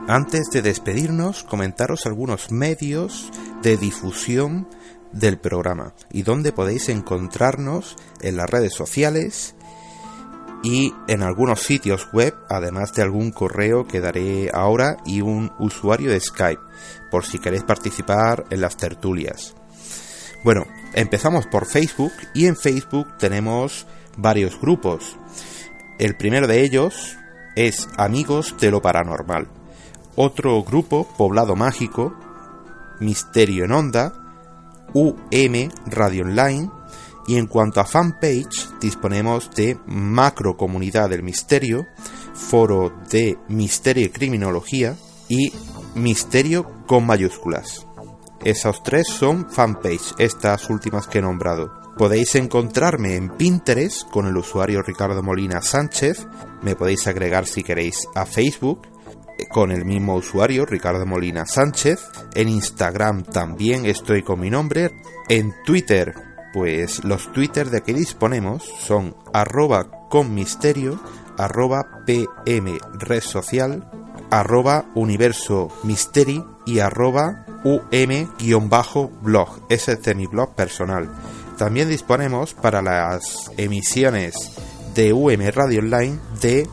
Antes de despedirnos, comentaros algunos medios de difusión del programa y dónde podéis encontrarnos en las redes sociales y en algunos sitios web, además de algún correo que daré ahora y un usuario de Skype, por si queréis participar en las tertulias. Bueno, empezamos por Facebook y en Facebook tenemos varios grupos. El primero de ellos es Amigos de lo Paranormal. Otro grupo, Poblado Mágico, Misterio en Onda, UM Radio Online, y en cuanto a fanpage, disponemos de Macro Comunidad del Misterio, Foro de Misterio y Criminología y Misterio con mayúsculas. Esos tres son fanpage, estas últimas que he nombrado. Podéis encontrarme en Pinterest con el usuario Ricardo Molina Sánchez. Me podéis agregar si queréis a Facebook con el mismo usuario Ricardo Molina Sánchez. En Instagram también estoy con mi nombre. En Twitter pues los Twitter de que disponemos son arroba con misterio, arroba pm red social, arroba universo misteri y arroba um-blog. Ese es de mi blog personal. También disponemos para las emisiones de UM Radio Online de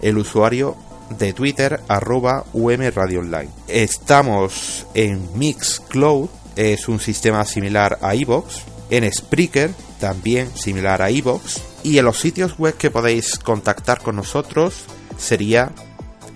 el usuario de Twitter arroba UM Radio. Estamos en Mixcloud, es un sistema similar a iVoox en Spreaker, también similar a iVoox, y en los sitios web que podéis contactar con nosotros sería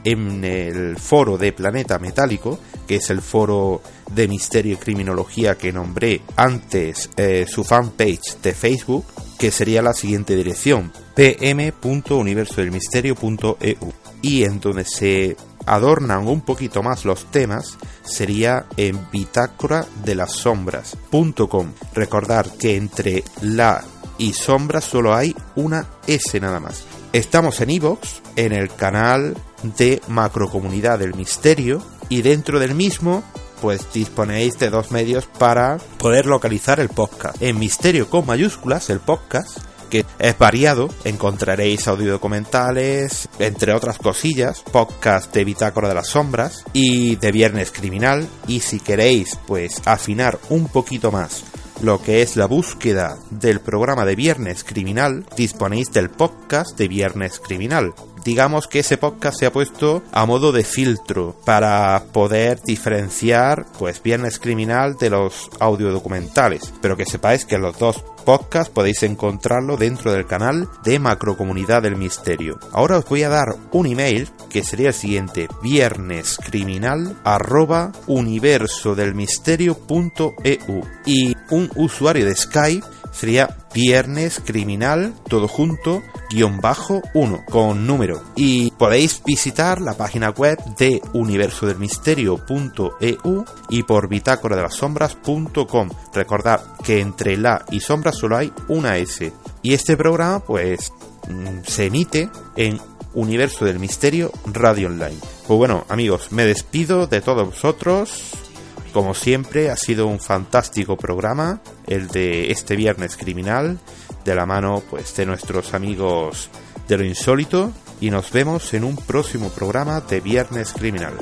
en el foro de Planeta Metálico, que es el foro de misterio y criminología que nombré antes eh, su fanpage de Facebook, que sería la siguiente dirección, pm.universodelmisterio.eu. Y en donde se adornan un poquito más los temas sería en bitácora de las sombras.com. Recordar que entre la y sombra solo hay una S nada más. Estamos en iVoox, en el canal de Macrocomunidad del Misterio, y dentro del mismo pues disponéis de dos medios para poder localizar el podcast. En Misterio con mayúsculas, el podcast, que es variado, encontraréis audio documentales, entre otras cosillas, podcast de Bitácora de las Sombras y de Viernes Criminal. Y si queréis, pues afinar un poquito más lo que es la búsqueda del programa de Viernes Criminal, disponéis del podcast de Viernes Criminal. Digamos que ese podcast se ha puesto a modo de filtro para poder diferenciar pues Viernes Criminal de los audiodocumentales, pero que sepáis que los dos podcast podéis encontrarlo dentro del canal de Macrocomunidad del Misterio. Ahora os voy a dar un email que sería el siguiente viernescriminal arroba universodelmisterio.eu y un usuario de Skype sería viernes criminal todo junto guion bajo 1 con número y podéis visitar la página web de universodelmisterio.eu y por bitácora de las sombras.com recordad que entre la y sombras solo hay una S y este programa pues mm, se emite en Universo del Misterio Radio Online. Pues bueno, amigos, me despido de todos vosotros. Como siempre, ha sido un fantástico programa, el de este viernes criminal, de la mano pues de nuestros amigos de lo insólito, y nos vemos en un próximo programa de Viernes Criminal.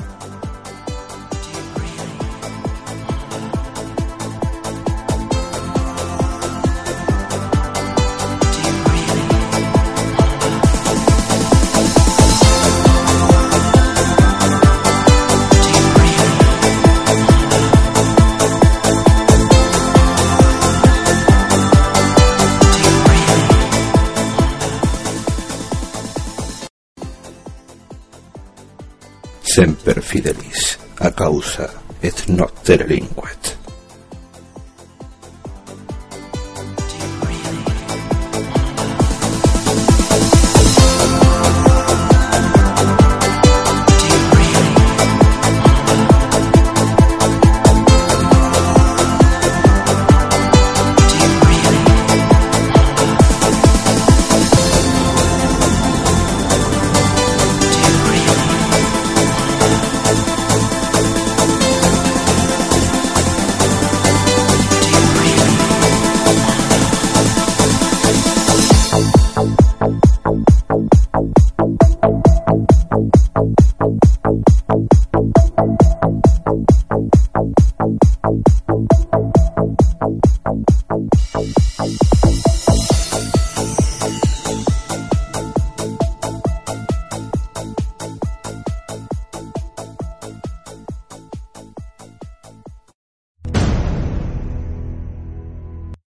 Semper fidelis, a causa et notte delinquet.